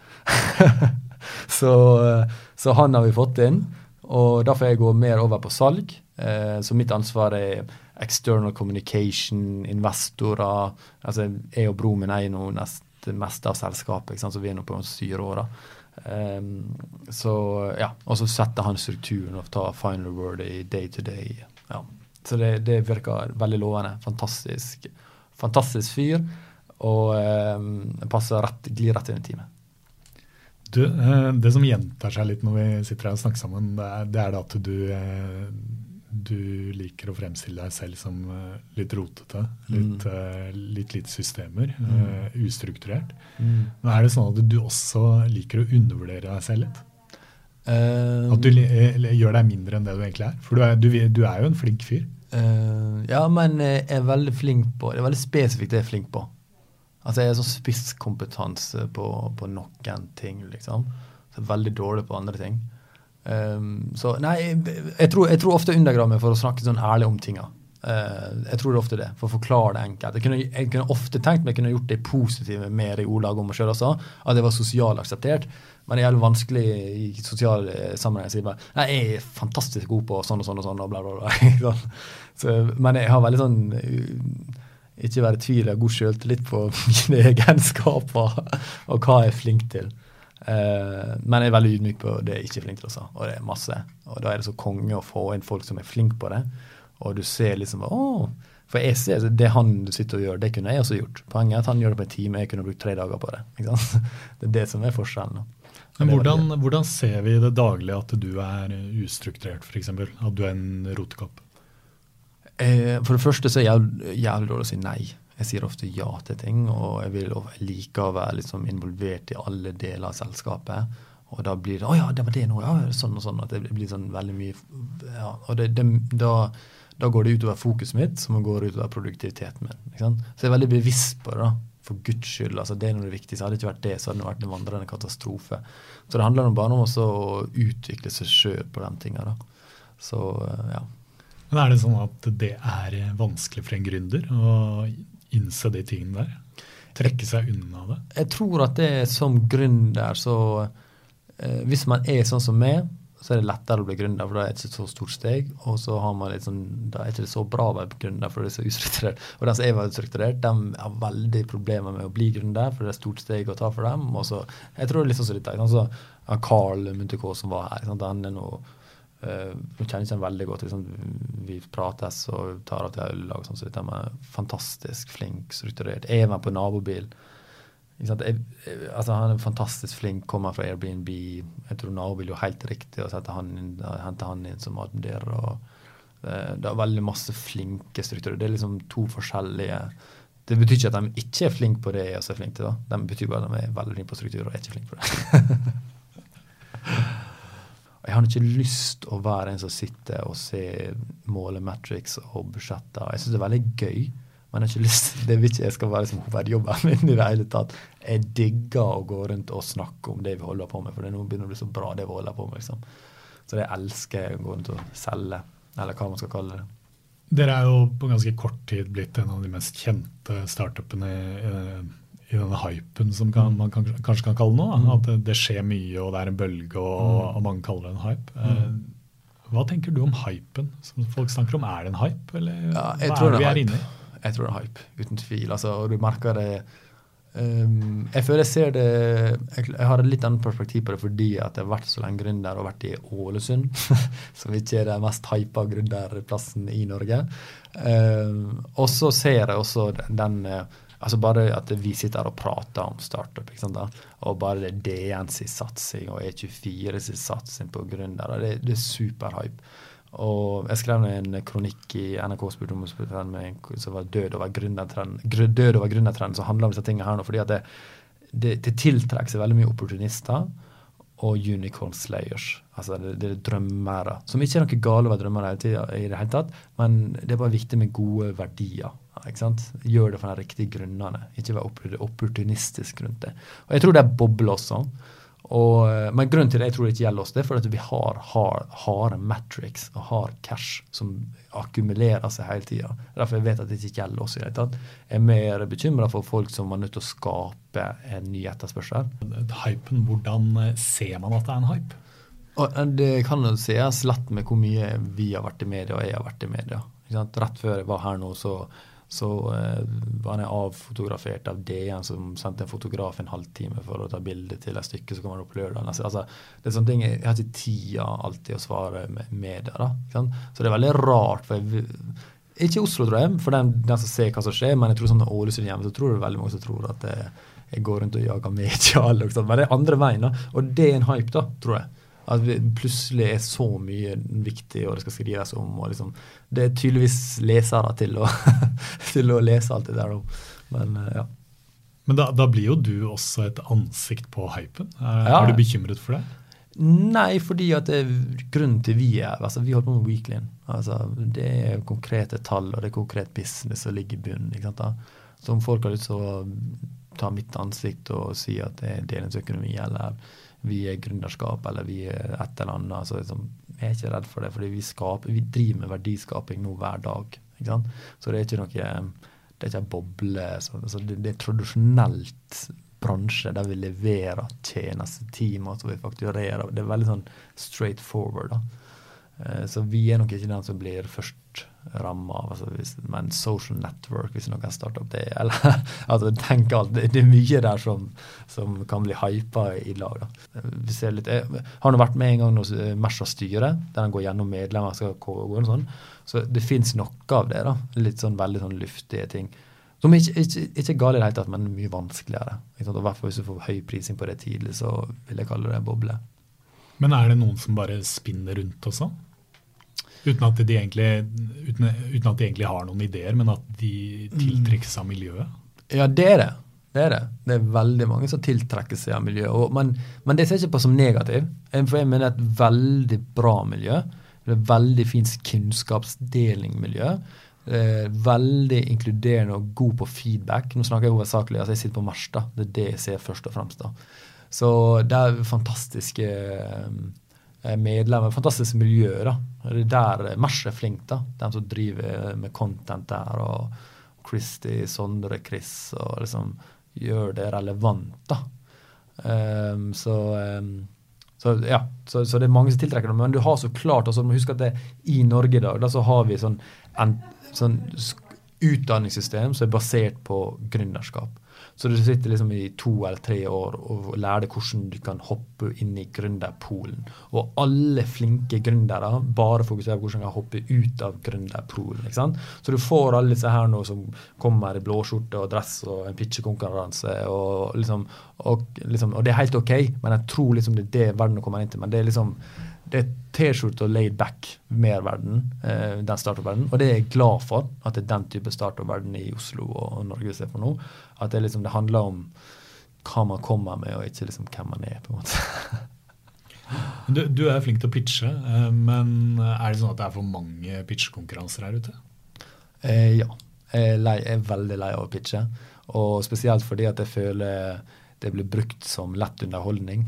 så, eh, så, han har vi fått inn. Og da får jeg gå mer over på salg. Eh, så mitt ansvar er external communication, investorer. altså Jeg og broren min eier nå nest det meste av selskapet, så vi er nå på syv år. Um, så ja, Og så setter han strukturen og tar final word i day to day. Ja. Så det, det virker veldig lovende. Fantastisk, fantastisk fyr. Og um, passer rett, glir rett inn i teamet. Du, eh, det som gjentar seg litt når vi sitter her og snakker sammen, det er, det er at du, eh, du, liker å fremstille deg selv som eh, litt rotete. Litt, mm. litt lite systemer. Mm. Ustrukturert. Mm. Men er det sånn at du også liker å undervurdere deg selv litt? Uh, at du gjør deg mindre enn det du egentlig er? For du er, du, du er jo en flink fyr. Uh, ja, men jeg er veldig flink på Det er veldig spesifikt det jeg er flink på. Altså Jeg har sånn spisskompetanse på, på, noen ting, liksom. Så jeg er veldig dårlig på andre ting. Um, så nei, jeg tror, jeg tror ofte jeg undergraver meg for å snakke sånn ærlig om tinga. Uh, jeg tror det er ofte det, for å forklare det enkelt. Jeg kunne, jeg kunne ofte tenkt meg jeg kunne gjort det positive mer i ordlaget om meg sjøl også. At det var sosialt akseptert. Men det er jævlig vanskelig i sosiale sammenheng å si bare Nei, jeg er fantastisk god på sånn og sånn og sånn, og bla, bla, bla. så, men jeg har veldig sånn ikke være i tvil, jeg har god sjøltillit på mine egenskaper og hva jeg er flink til. Uh, men jeg er veldig ydmyk på det jeg ikke er flink til også, og det er masse. Og da er det så konge å få inn folk som er flink på det, og du ser liksom å, For jeg ser det han sitter og gjør, det kunne jeg også gjort. Poenget er at han gjør det på en time, jeg kunne brukt tre dager på det. Det er det som er forskjellen. Men hvordan, hvordan, ser vi i det daglige at du er ustrukturert, f.eks.? At du er en rotekopp? Eh, for det første så er jeg jævlig dårlig å si nei. Jeg sier ofte ja til ting, og jeg, vil, jeg liker å være liksom involvert i alle deler av selskapet. Og da blir det 'Å ja, det var det nå.' Ja, sånn og sånn. At det blir sånn veldig mye ja, Og det, det, da, da, går det utover fokuset mitt, som går utover produktiviteten min. Så jeg er veldig bevisst på det. da, For guds skyld. altså Det er noe det viktigste. Hadde det ikke vært det, så hadde det vært en vandrende katastrofe. Så det handler bare om å utvikle seg sjøl på de tinga. Så ja. Men Er det sånn at det er vanskelig for en gründer å innse de tingene der? Trekke seg unna det? Jeg tror at det er som gründer så eh, Hvis man er sånn som meg, så er det lettere å bli gründer, for da er det ikke så stort steg. Og så har man litt sånn, da er det ikke så bra å være gründer, for det er så ustrukturert. Og de som er veldig strukturert, de har veldig problemer med å bli gründer, for det er et stort steg å ta for dem. Og så, jeg tror det er litt sånn som dette. Så, Carl Muntikå som var her, sant? han er noe Uh, kjenner ikke veldig godt. Liksom, vi prates og tar av til øl. Sånn, så dette med fantastisk flink, strukturert. Er med på nabobil. Jeg, altså, han er fantastisk flink, kommer fra Airbnb. Jeg tror nabobil er helt riktig å hente han inn som admirer. uh, det er veldig masse flinke strukturer. Det er liksom to forskjellige Det betyr ikke at de ikke er flinke på det jeg også er flink til. Da. De betyr bare at de er veldig flinke på struktur og er ikke flinke på det. Jeg har ikke lyst å være en som sitter og ser målet, metrics og budsjetter. Jeg syns det er veldig gøy, men jeg har ikke lyst, det vil ikke jeg skal være som hovedjobben min i det hele tatt. Jeg digger å gå rundt og snakke om det vi holder på med, for det nå begynner å bli så bra, det vi holder på med. liksom. Så det elsker jeg å gå rundt og selge, eller hva man skal kalle det. Dere er jo på ganske kort tid blitt en av de mest kjente startupene i denne hypen som kan, man kan, kanskje kan kalle det nå. Mm. At det, det, skjer mye, og det er en bølge, og, mm. og mange kaller det en hype. Mm. Eh, hva tenker du om hypen som folk snakker om? Er det en hype, eller ja, hva er det vi er inne i? Jeg tror det er hype, uten tvil. Altså, og du merker det um, Jeg føler jeg ser det jeg, jeg, har et litt annet perspektiv på det fordi at jeg har vært så lenge gründer og vært i Ålesund, som ikke er den mest hypa gründerplassen i Norge. Um, og så ser jeg også den, den Altså Bare at vi sitter her og prater om startup, og bare det DN sin satsing og E24 sin satsing på gründere, det, det er superhype. Og jeg skrev en kronikk i NRK om som var død over gründertrend, død over gründertrend, som handler om disse tingene her nå. fordi at det, det, det tiltrekker seg veldig mye opportunister og unicorn slayers. Altså det, det er drømmere. Som ikke er noe galt å være drømmere i det hele tatt, men det er bare viktig med gode verdier. Ikke sant? Gjør det for de riktige grunnene, ikke være opportunistisk rundt det. Og Jeg tror det er bobler også. Og, eh, men grunnen til det jeg tror det ikke gjelder oss, det er for at vi har harde matrix og hard cash som akkumulerer seg hele tida. Derfor jeg vet at det ikke gjelder oss i det hele tatt. Jeg er mer bekymra for folk som er nødt til å skape en ny etterspørsel. Hypen, hvordan eh, ser man at det er en hype? Og eh, det kan jo sies lett med hvor mye vi har vært i media og jeg har vært i media. Rett før jeg var her nå, så så eh, var jeg avfotografert av DN, som sendte en fotograf en halvtime for å ta bilde til et stykke som kommer opp lørdag. Altså, altså, det er sånne ting, Jeg har ikke tida alltid å svare med media. da, Så det er veldig rart. for jeg, Ikke Oslo, tror jeg, for den, den som ser hva som skjer, men jeg tror sånn Ålesund hjemme, så tror det veldig mange som tror at jeg, jeg går rundt og jager media. Men det er andre veien, da. Og det er en hype, da, tror jeg. At plutselig er så mye viktig, og det skal skrives om. og liksom, Det er tydeligvis lesere til å, til å lese alt det der. Men eh, ja. Men da, da, blir jo du også et ansikt på hypen. Er, ja. er du bekymret for det? Nei, fordi at det er grunnen til vi er altså Vi holder på med Weeklyen. Altså, det er konkrete tall og det er konkret business som ligger i bunnen. ikke sant da? Så om folk har lyst til å ta mitt ansikt og si at det er delingsøkonomi, eller vi er gründerskap eller vi er et eller annet. Så liksom, jeg er ikke redd for det, fordi vi, vi driver med verdiskaping nå hver dag. Så det er ikke noe det er ikke en boble. Så, så det, det, er tradisjonelt bransje der vi leverer tjenestetimer som vi fakturerer. Det er veldig sånn straight forward. da. Eh, så vi er nok ikke den som blir først ramma av. Altså hvis, men social network, hvis noen starter opp det eller, altså tenk alt, det, det, er mye der som, som kan bli hypa i lag. Da. Vi ser litt, jeg har nå vært med en gang hos eh, Mersa styre, der han går gjennom medlemmer. skal gå og sånn, Så det fins noe av det. da, Litt sånn veldig sånn luftige ting. Som ikke, ikke, ikke gale i det hele tatt, men mye vanskeligere. Og hvert fall Hvis du får høy prising på det tidlig, så vil jeg kalle det boble. Men er det noen som bare spinner rundt også? Uten at, de egentlig, uten, uten at de egentlig har noen ideer, men at de tiltrekkes av miljøet? Ja, det er det. Det er det. Det er veldig mange som tiltrekker seg av miljøet. Og, men, men, det ser jeg ikke på som negativ. For jeg mener er et veldig bra miljø. Det er et veldig fint kunnskapsdelingmiljø. Veldig inkluderende og god på feedback. Nå snakker jeg hovedsakelig altså jeg sitter på mersta, Det er det jeg ser først og fremst. da. Så det er fantastiske Eh, medlemmer. Fantastisk miljø. da. Det er der Mars er flink, da. De som driver med content der. og Christy, Sondre, Chris, og liksom gjør det relevant, da. Um, så, um, så, ja, så, så, det er mange som tiltrekker det. Men du har så klart altså, må huske at det, i Norge i dag da, så har vi sånn, en, sånn utdanningssystem som er basert på gründerskap. Så du sitter liksom i to eller tre år og lærer deg hvordan du kan hoppe inn i gründerpoolen. Og alle flinke gründere bare fokuserer på hvordan de kan hoppe ut av gründerpoolen. ikke sant? Så du får alle disse her nå som kommer i blåskjorte og dress og en pitchekonkurranse. Og, liksom, og, liksom, og det er helt OK, men jeg tror liksom det er det verden kommer inn til. Men det er liksom det er T-skjorte og laid back-merverden, eh, den startup-verdenen. Og det er jeg glad for, at det er den type startup-verden i Oslo og Norge vi ser på nå. At det, liksom, det handler om hva man kommer med, og ikke liksom hvem man er. på en måte. Du, du, er flink til å pitche, eh, men er det sånn at det er for mange pitchekonkurranser her ute? Eh, ja. Jeg er, lei, jeg er, veldig lei av å pitche. Og spesielt fordi at jeg føler det blir brukt som lett underholdning.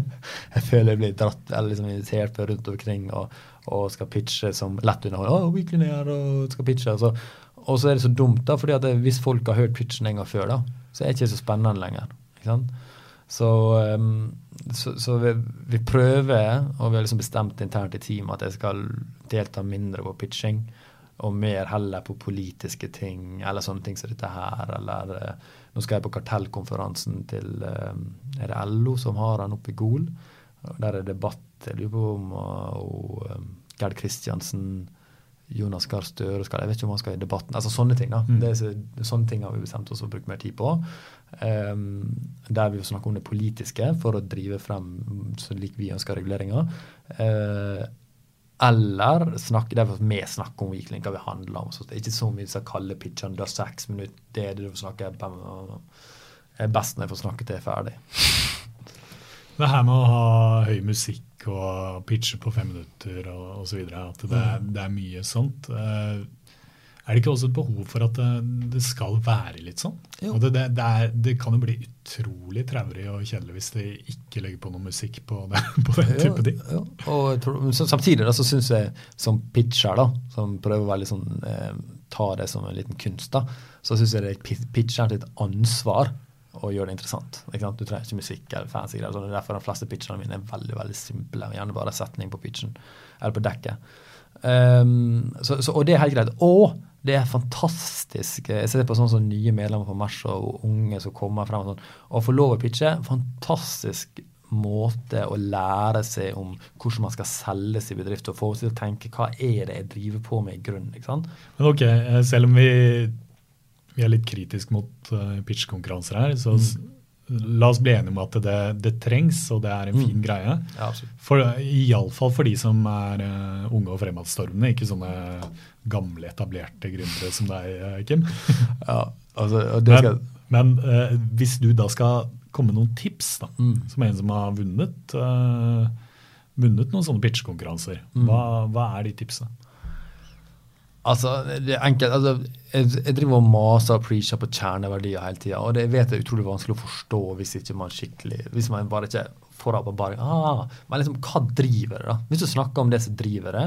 jeg føler jeg blir dratt eller liksom invitert rundt omkring og, og, skal pitche som lett underholdning. Oh, og skal pitche. Så, og så er det så dumt, da, fordi at det, hvis folk har hørt pitchen en gang før, da, så er det ikke så spennende lenger. ikke sant? Så, um, så, så vi, vi, prøver, og vi har liksom bestemt internt i teamet at jeg skal delta mindre på pitching, og mer heller på politiske ting, eller sånne ting som dette her, eller uh, nå skal jeg på kartellkonferansen til eh, er det LO som har han oppe i Gol. Der er debatt. Jeg lurer på om og, og eh, Gerd Kristiansen, Jonas Gahr Støre skal, Jeg vet ikke om han skal i debatten. altså Sånne ting da. Mm. Det er, sånne ting har vi bestemt oss å bruke mer tid på. Um, der vi snakker om det politiske for å drive frem så lik vi ønsker reguleringer. Uh, eller snakke, det er for vi snakker om Viking, hva vi handler om. Så det er ikke så mye som kaller pitchene. har seks minutter, det er det du får snakke Det er best når jeg får snakke til jeg er ferdig. Det her med å ha høy musikk og pitche på fem minutter og osv., at det er, det er, mye sånt. Uh, er det ikke også et behov for at det, skal være litt sånn? Det, det, det, er, det, kan jo bli utrolig traurig og kjedelig hvis de ikke legger på noe musikk på, på den type ting. Ja, og tror, samtidig da, så syns jeg som pitcher, da, som prøver å være litt sånn, eh, ta det som en liten kunst, da, så syns jeg det er pitcheren ansvar å gjøre det interessant. Du trenger ikke musikk eller fancy greier. Derfor de fleste pitcherne mine er veldig veldig simple. Gjerne bare setning på pitchen eller på dekket. Um, så, så, og det er helt greit. Og det er fantastisk. Jeg ser på sånn som nye medlemmer på Mers og unge som kommer frem. og sånn, Å få lov å pitche, fantastisk måte å lære seg om hvordan man skal selge i bedrift, og få seg til å tenke hva er det jeg driver på med i grunnen. ikke sant? Men ok, eh, selv om vi, vi er litt kritiske mot uh, pitchkonkurranser her, så mm. La oss bli enige om at det, det, trengs, og det er en fin mm. greie. Ja, for, Iallfall for de som er uh, unge og fremadstormende, ikke sånne gamle, etablerte gründere som deg, uh, Kim. ja, altså, skal... Men, men uh, hvis du da skal komme med noen tips, da, mm. som en som har vunnet, vunnet noen sånne pitchekonkurranser, mm. hva, hva er de tipsene? Altså, det er enkelt. Altså, jeg, jeg, driver og maser og preacher på kjerneverdier hele tida. Og det vet jeg er utrolig vanskelig å forstå hvis ikke man skikkelig Hvis man bare ikke får opp og bare ah, Men liksom, hva driver det, da? Hvis du snakker om det som driver det,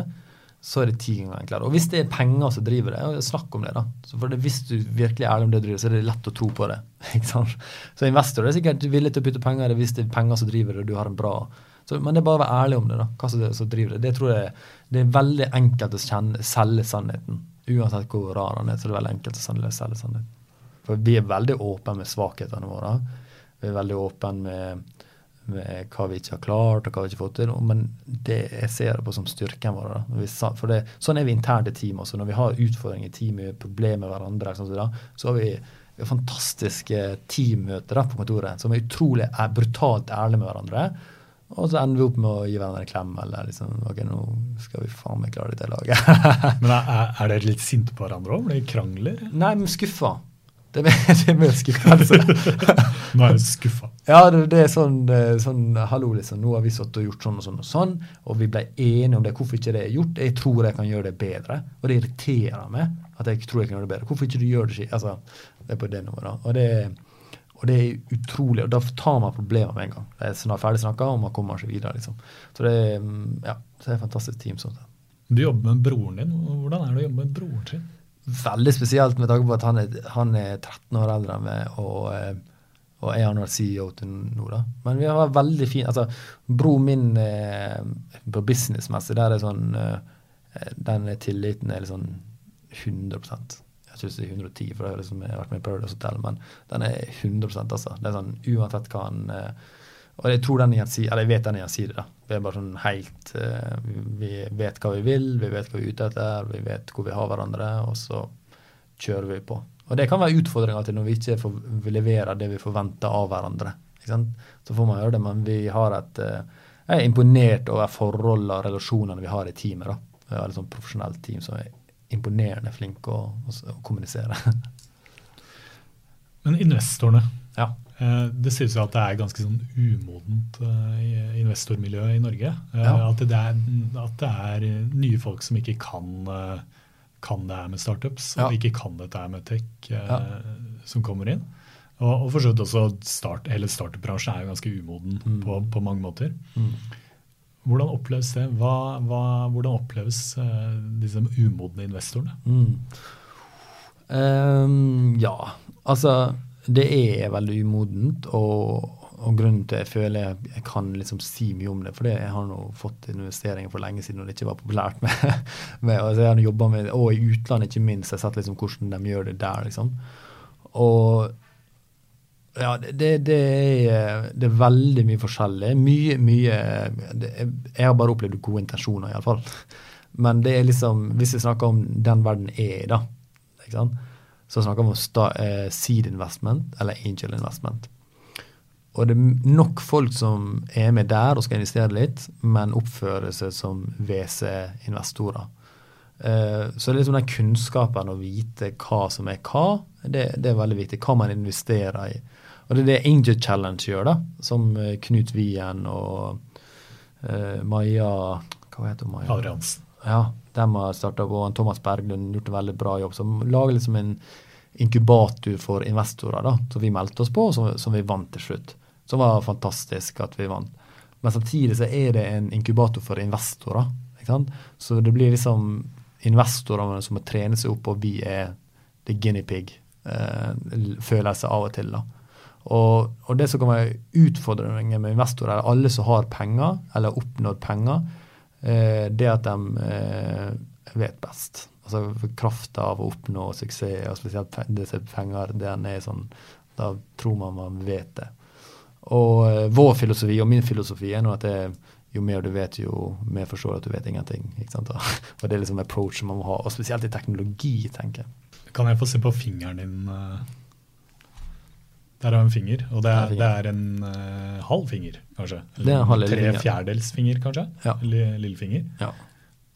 så er det ti ganger enklere. Og hvis det er penger som driver det, snakk om det, da. For det, Hvis du virkelig er ærlig om det du driver, så er det lett å tro på det. ikke sant? Så investorer er sikkert villig til å putte penger i det hvis det er penger som driver det, og du har en bra så, men det er bare å være ærlig om det. da, hva som, som driver det. Det tror jeg det er veldig enkelt å kjenne, selge sannheten. Uansett hvor rar han er, så det er veldig enkelt å selge, selge sannheten. For vi er veldig åpne med svakhetene våre. Vi er veldig åpne med, med, hva vi ikke har klart, og hva vi ikke har fått til. Men det jeg ser det på som styrken vår. Da. for det, sånn er vi internt i team også. Når vi har utfordringer i teamet, problemer med hverandre, sånn, så har vi, vi fantastiske teammøter på kontoret som er utrolig er brutalt ærlige med hverandre og så ender vi opp med å gi hverandre en klem, eller liksom Ok, nå skal vi faen meg klare dette laget. men er, er dere litt sinte på hverandre òg? Blir det krangler? Nei, men skuffa. Det er, det er mer skuffelse. nå er du skuffa. Ja, det, det, er sånn, sånn Hallo, liksom. Nå har vi satt og gjort sånn og sånn og sånn, og vi ble enige om det. Hvorfor ikke det er gjort? Jeg tror jeg kan gjøre det bedre. Og det irriterer meg at jeg tror jeg kan gjøre det bedre. Hvorfor ikke du gjør det? Altså, det er på det nivået. Og det er og det er utrolig. og Da tar man problemer med en gang. Det er snart ferdig snakka, og man kommer seg videre. liksom. Så det er, mm, ja, det er et fantastisk team. sånn Du jobber med broren din. Hvordan er det å jobbe med broren sin? Veldig spesielt med tanke på at han er, han er 13 år eldre enn meg, og, eh, og jeg har vært CEO til nå. da. Men vi har veldig fint. altså, Broren min eh, på businessmessig, der er sånn eh, Den tilliten er sånn 100 jeg i er 110, for har, liksom, har vært med i Paradise Hotel, men den er 100% altså. Det er sånn uansett hva han eh, Og jeg tror den gjensidige, gjensidig, eller jeg vet den gjensidige, gjensidig. da. Vi er bare sånn helt eh, Vi vet hva vi vil, vi vet hva vi er ute etter, vi vet hvor vi har hverandre, og så kjører vi på. Og det kan være utfordringer til når vi ikke får, vi leverer det vi forventer av hverandre. Så får man gjøre det, men vi har et eh, Jeg er imponert over forholdene og relasjonene vi har i teamet. da. Vi har et sånt profesjonelt team som er imponerende flink å, å, å kommunisere. Men investorene. Ja. Eh, det synes jeg at det er ganske sånn umodent eh, investormiljø i Norge. Eh, ja. At, det er, at, det er, nye folk som ikke kan, kan det her med startups, ja. og ikke kan dette her med tech, ja. som kommer inn. Og, og for så vidt også start, hele startup-bransjen er jo ganske umoden mm. på, på, mange måter. Mm. Hvordan oppleves det? Hva, hva, hvordan oppleves uh, disse umodne investorene? Mm. Um, ja, altså Det er veldig umodent. Og, og, grunnen til at jeg føler jeg, jeg kan liksom si mye om det, for jeg har nå fått investeringer for lenge siden og det ikke var populært med, med altså Jeg har jobba med og i utlandet ikke minst. Jeg har sett liksom hvordan de gjør det der. liksom. Og ja, det, det, er, det, er, veldig mye forskjellig. Mye, mye det, Jeg har bare opplevd gode intensjoner, iallfall. Men det er liksom, hvis vi snakker om den verden er i, da, så snakker vi om eh, seed investment eller angel investment. Og det er nok folk som er med der og skal investere litt, men oppfører seg som WC-investorer. Eh, så det er liksom den kunnskapen å vite hva som er hva, det, det er veldig viktig. Hva man investerer i. Og det er det Angel Challenge gjør, da, som eh, Knut Wien og uh, Maja Hva heter hun? Maja? Adriansen. Ja, de har starta på, og Thomas Berglund gjort en veldig bra jobb. Som lager liksom en inkubator for investorer, da, som vi meldte oss på, og som, som vi vant til slutt. Som var fantastisk at vi vant. Men samtidig så er det en inkubator for investorer. ikke sant? Så det blir liksom investorene som må trene seg opp, og vi er the guinea pig. Eh, seg av og til. da. Og, og, det som kan være utfordringen med investorer, er alle som har penger, eller oppnådd penger, eh, det at de eh, vet best. Altså krafta av å oppnå suksess, og spesielt disse penger, det er sånn Da tror man man vet det. Og eh, vår filosofi og min filosofi er nå at det, jo mer du vet, jo mer forstår at du vet ingenting. ikke sant? Og det er liksom approachen man må ha, og spesielt i teknologi, tenker jeg. Kan jeg få se på fingeren din? eh? Der har vi en finger, og det er, det er en uh, halv finger, kanskje? Er halv Tre fjerdedels finger, kanskje? Ja. Li- Lillefinger. Ja.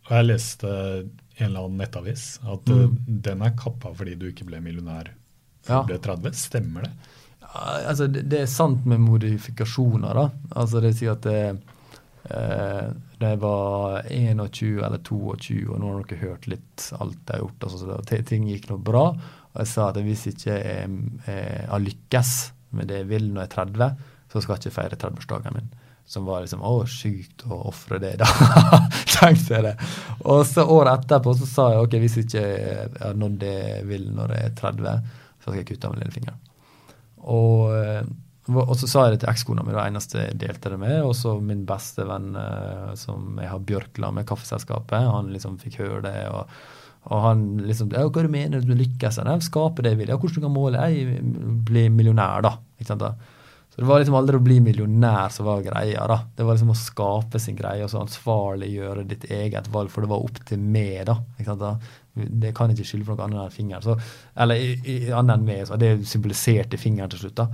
Og jeg leste i en eller annen nettavis at eh, Mm. den er kappa fordi du ikke ble millionær før du ble 30. Stemmer det? Altså, det, det er sant med modifikasjoner, da. Altså, det sier at det, eh, da jeg var 21 eller 22, og nå har dere hørt litt alt jeg har gjort, altså, ting gikk nå bra. Og jeg sa at hvis ikke jeg, jeg har lykkes med det jeg vil når jeg er 30, så skal jeg ikke feire 30-årsdagen min. Som var liksom Å, sjukt å ofre det, da. Tenkte jeg det. Og så året etterpå så sa jeg ok, hvis ikke jeg har nådd det jeg vil når jeg er 30, så skal jeg kutte av min lillefingeren. Og, eh, og så sa jeg det til ekskona mi, det eneste jeg delte det med. Og så min beste venn eh, som jeg har Bjørkland med, Kaffeselskapet, han liksom fikk høre det. og og han liksom ja, 'Hva du mener du lykkes?' Nei, 'Skape det jeg vil.' Ja, 'Hvordan du kan måle?' Jeg bli millionær, da. Ikke sant da? Så det var liksom aldri å bli millionær som var greia. da. Det var liksom å skape sin greie og så ansvarliggjøre ditt eget valg, for det var opp til meg. da. Ikke sant da? Det kan ikke skylde på noe annet enn fingeren. Så, eller i, i, annet enn meg. Så det symboliserte fingeren til slutt. da.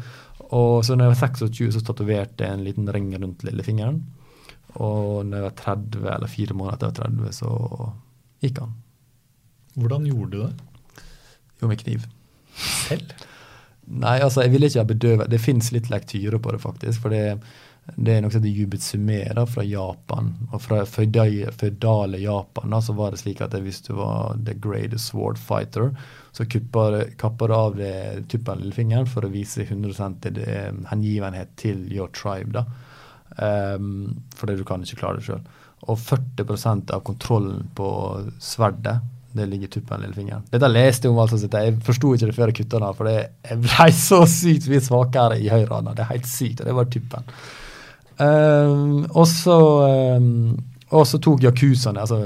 Og så når jeg var 26, så tatoverte jeg en liten ring rundt lillefingeren. Og når jeg var 30, eller fire måneder etter jeg var 30, så gikk han. Hvordan gjorde du det? Jo, med kniv. Selv? Nei, altså, jeg ville ikke ha bedøvet. Det fins litt lektyre på det, faktisk. For det, det er noe som heter jubitsume fra Japan. Og fra føydale Japan da, så var det slik at hvis du var the greatest sword fighter, så kapper kappa du av det tuppen av lillefingeren for å vise 100 til hengivenhet til your tribe. da. Um, fordi du kan ikke klare det sjøl. Og 40 av kontrollen på sverdet det ligger i tuppen av lillefingeren. Dette leste jeg om, altså, så jeg forsto ikke det før jeg kutta den for det, ble så sykt mye svakere i høyrehånda. Det er helt sykt, og det var tuppen. Um, og så um, og så tok yakuzaene, altså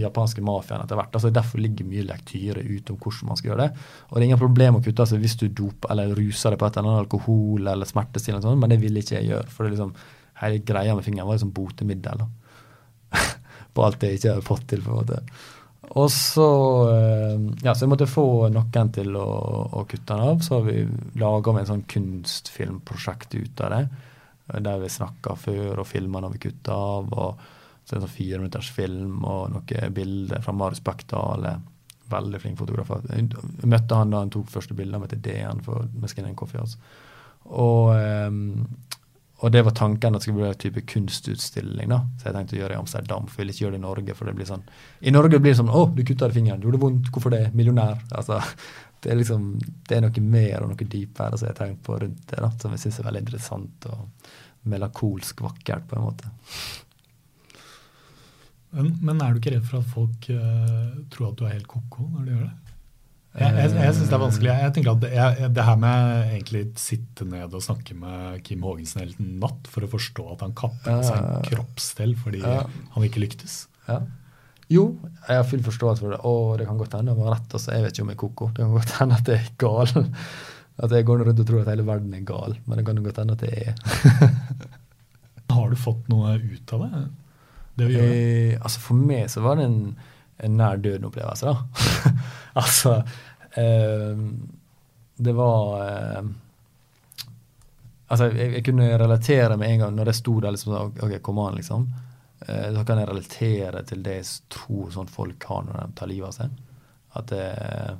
japanske mafiaen, etter hvert. altså Derfor ligger mye lektyre ute om hvordan man skal gjøre det. Og det er ingen problem å kutte altså hvis du doper eller ruser deg på et eller annet alkohol eller smertestillende, men det ville ikke jeg gjøre. For det er liksom, hele greia med fingeren var liksom botemiddel. på alt det jeg ikke hadde fått til. på en måte. Og så eh, Ja, så jeg måtte få noen til å, å kutte den av. Så har vi laga en sånn kunstfilmprosjekt ut av det. Der vi snakka før og filma når vi kutta av. og så det sånn fire minutters film og noen bilder fra Marius Bøckdal. Veldig flink fotograf. Jeg møtte han da han tok første bilde med til DN for med Skin and Coffee House. Og, ehm, og det var tanken at det skulle bli en type kunstutstilling. da, Så jeg tenkte å gjøre det i Amsterdam, for jeg vil ikke gjøre det i Norge. for det blir sånn, I Norge blir det sånn 'Å, du kutta i fingeren. Gjorde det vondt? Hvorfor det? Millionær?' altså, Det er liksom, det er noe mer og noe dypere som jeg har tenkt på rundt det, da, som jeg syns er veldig interessant og melankolsk vakkert, på en måte. Men, men er du ikke redd for at folk uh, tror at du er helt ko-ko når du gjør det? Jeg, jeg, jeg syns det er vanskelig. Jeg, jeg tenker at det, jeg, det her med egentlig sitte ned og snakke med Kim Haagensen hele natt for å forstå at han kappet seg en kroppsdel fordi Ja. han ikke lyktes. Ja. Jo, jeg har full forståelse for det. Og det kan godt hende han har rett. Altså, jeg vet ikke om jeg er ko-ko. Det kan godt hende at jeg er gal. At jeg går rundt og tror at hele verden er gal. Men det kan godt hende at jeg er. Har du fått noe ut av det? Det gjør? Eh, altså For meg så var det en nær døden-opplevelse, da. altså eh, Det var eh, Altså, jeg, jeg kunne relatere med en gang når jeg sto der liksom sånn, OK, kom an, liksom. Eh, da kan jeg relatere til det jeg tror sånn folk har når de tar livet av seg. At eh,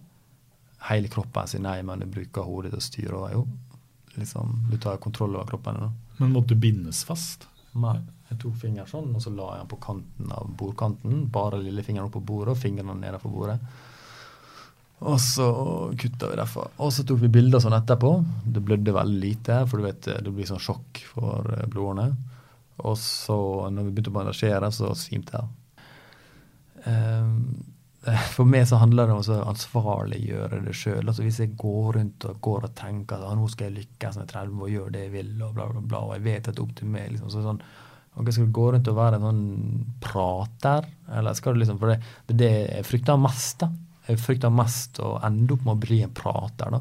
hele kroppen sier nei, men du bruker hodet til å styre over. Jo, liksom, du tar kontroll over kroppen da. Men måtte du bindes fast? Nei. Jeg tok fingeren sånn, og så la jeg den på kanten av bordkanten. Bare lillefingeren opp på bordet og fingrene nedenfor bordet. Og så kutta vi derfra. Og så tok vi bilder sånn etterpå. Det blødde veldig lite, for du vet, det blir sånn sjokk for eh, blodårene. Og så, når vi begynte å bandasjere, så svimte jeg. Ehm, for meg så handler det om å ansvarliggjøre det sjøl. Altså hvis jeg går rundt og går og tenker at ah, nå skal jeg lykkes når jeg er 30 og gjøre det jeg vil, og bla, bla, bla, og jeg vet at det er opp til meg liksom, så sånn, Ok, Skal du gå rundt og være en sånn prater, eller skal du liksom For det det det jeg frykter mest. da. Jeg frykter mest å ende opp med å bli en prater. da.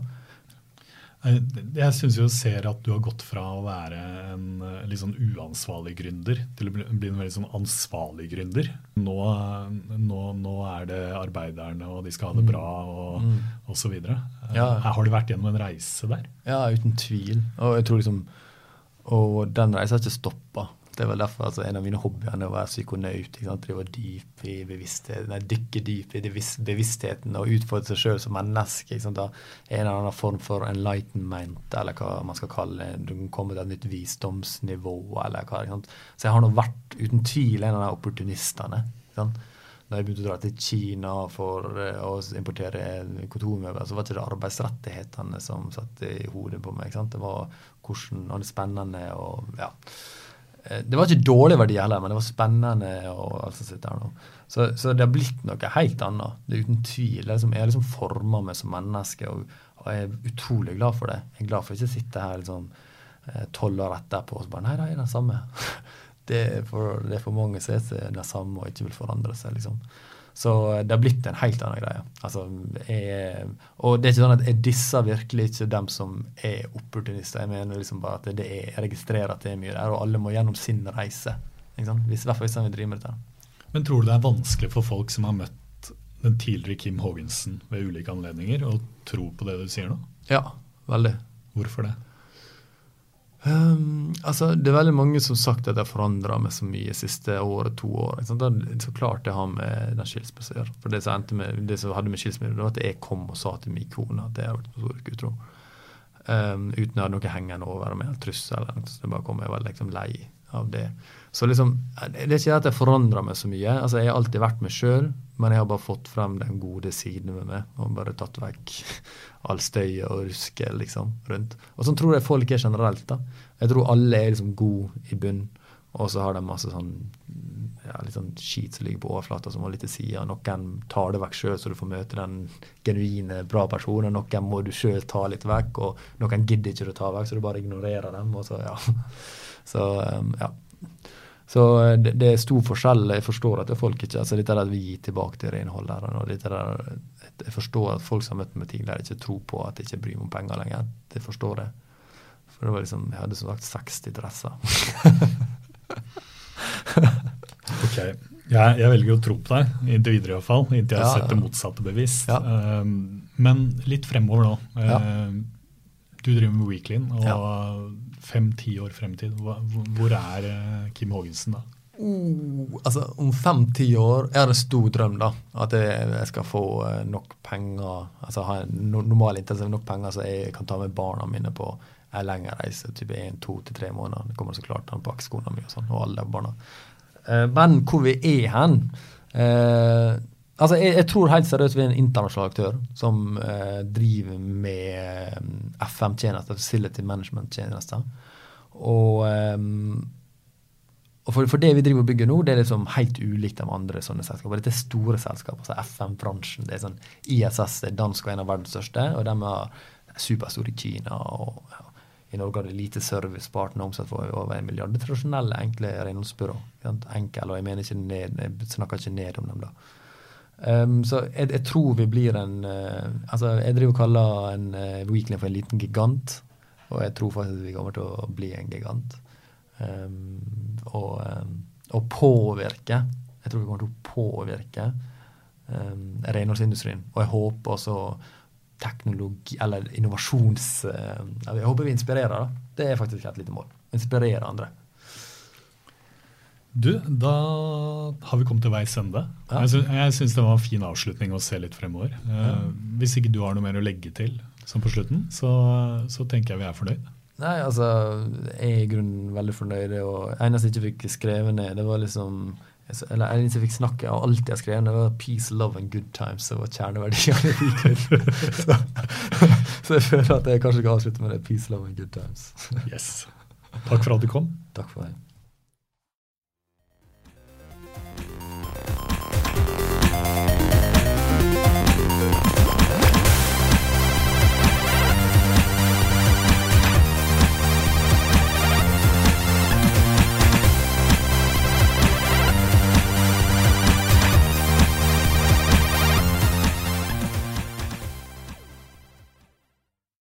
Jeg, syns jo ser at du har gått fra å være en eh, litt sånn uansvarlig gründer til å bli en veldig sånn ansvarlig gründer. Nå, nå, nå er det arbeiderne, og de skal ha det bra, og, Mm. videre. Eh, Ja. Har du vært gjennom en reise der? Ja, uten tvil. Og jeg tror liksom Og den reisa har ikke stoppa. Det var derfor altså, en av mine hobbyer var psykonaut. ikke sant? Drive dyp i bevissthet, nei, dykke dyp i bevisstheten og utfordre seg sjøl som menneske. ikke sant? Da, en eller annen form for enlightenment, eller hva man skal kalle det. Du kan komme til et nytt visdomsnivå, eller hva. ikke sant? Så jeg har nå vært uten tvil en av de opportunistene. ikke sant? Da jeg begynte å dra til Kina for eh, å importere kontormøbler, så var ikke det arbeidsrettighetene som satt i hodet på meg. ikke sant? Det var hvordan og det spennende og ja. Eh, Det var ikke dårlig verdi heller, men det var spennende. og alt som sitter her nå. Så, så det har blitt noe helt annet. Det er uten tvil. Det liksom, jeg har liksom forma meg som menneske, og, og jeg er utrolig glad for det. Jeg er glad for ikke å sitte her liksom eh, tolv år etterpå og så bare Nei, det er den samme. Det er for, det er for mange som er den samme og ikke vil forandre seg, liksom. Så det har blitt en helt annen greie. Altså, jeg, og det er ikke sånn at jeg disser virkelig ikke dem som er opportunister. Jeg mener liksom bare at det er, jeg registrerer at det er mye der, og alle må gjennom sin reise. Ikke sant? Hvis, I hvert fall hvis de vil drive med dette. Men tror du det er vanskelig for folk som har møtt den tidligere Kim Haagensen ved ulike anledninger, å tro på det du sier nå? Ja, veldig. Hvorfor det? Um, altså, det er veldig mange som har sagt at jeg har forandra meg så mye siste året, to år. Da, så klart det har med den skilsmissen å gjøre. For det som, endte med, det som hadde med skilsmissen det var at jeg kom og sa til min kone at jeg har vært på stor utro. Um, uten å ha noe hengende over meg, en trussel eller noe. Så det bare kom jeg var liksom lei av det. Så liksom, det er ikke at jeg forandra meg så mye. Altså, Jeg har alltid vært meg sjøl, men jeg har bare fått frem den gode siden med meg og bare tatt vekk all støy og ruske liksom, rundt. Og sånn tror jeg folk er generelt. da. Jeg tror alle er liksom gode i bunn, og så har de masse sånn ja, litt sånn skit som ligger på overflata som må litt til sida. Noen tar det vekk sjøl, så du får møte den genuine, bra personen. Noen må du sjøl ta litt vekk, og noen gidder ikke du ta vekk, så du bare ignorerer dem. og så, ja. Så, um, ja. Så det, det er stor forskjell. Jeg forstår at det folk ikke altså Dette er at vi gir tilbake til renholderen. og dette der, Jeg forstår at folk som har møtt meg tidligere, ikke tror på at jeg ikke bryr meg om penger lenger. Det forstår jeg. For det var liksom, jeg hadde som sagt 60 dresser. Ok, jeg, jeg velger å tro på deg, inntil videre iallfall. Inntil jeg har Ja, sett det motsatte bevisst. Ja. Um, men litt fremover nå. Ja. Um, du driver med Weeklyn, og. Fem-ti år fremtid, hvor er eh, Kim Haagensen da? Oh, altså Om fem-ti år er det stor drøm, da. At jeg, skal få eh, nok penger Altså ha en no, normal inntekt, nok penger så jeg kan ta med barna mine på en lengre reise. Typ en, to til tre måneder. Det kommer så klart an på ekskona mi og sånn, og alle barna. Eh, men hvor vi er hen Altså, jeg, jeg tror helt seriøst vi er en internasjonal aktør som eh, driver med mm, FM-tjenester, Facility Management-tjenester. Og eh, og for, for det vi driver og bygger nå, det er liksom helt ulikt de andre sånne selskaper. Dette er store selskaper, altså FM-bransjen. det er sånn ISS er dansk og en av verdens største, og de er superstore i Kina. og ja, I Norge har de lite servicepartner, omsatt for over en milliard. Det er tradisjonelle, enkle renholdsbyrå. Enkel, og jeg mener ikke ned, jeg snakker ikke ned om dem, da. Um, så jeg, jeg tror vi blir en uh, altså Jeg driver og kaller en uh, Weekly for en liten gigant, og jeg tror faktisk vi kommer til å bli en gigant. Um, og, um, påvirke Jeg tror vi kommer til å påvirke um, renholdsindustrien. Og jeg håper også teknologi Eller innovasjons... Uh, jeg håper vi inspirerer. da. Det er faktisk et lite mål. Inspirere andre. Du, da har vi kommet til veis ende. Jeg, sy syns det var en fin avslutning å se litt fremover. Eh, Hvis ikke du har noe mer å legge til sånn på slutten, så, så tenker jeg vi er fornøyd. Nei, altså, jeg er i grunnen veldig fornøyd. Og eneste jeg ikke fikk skrevet ned, det var liksom Eller jeg jeg fikk snakke av alt jeg har skrevet, det var peace, love and good times. Det var kjerneverdiene i Weekend. så, så jeg føler at jeg kanskje kan avslutte med det. Peace, love and good times. Yes. Takk for at du kom. Takk for meg.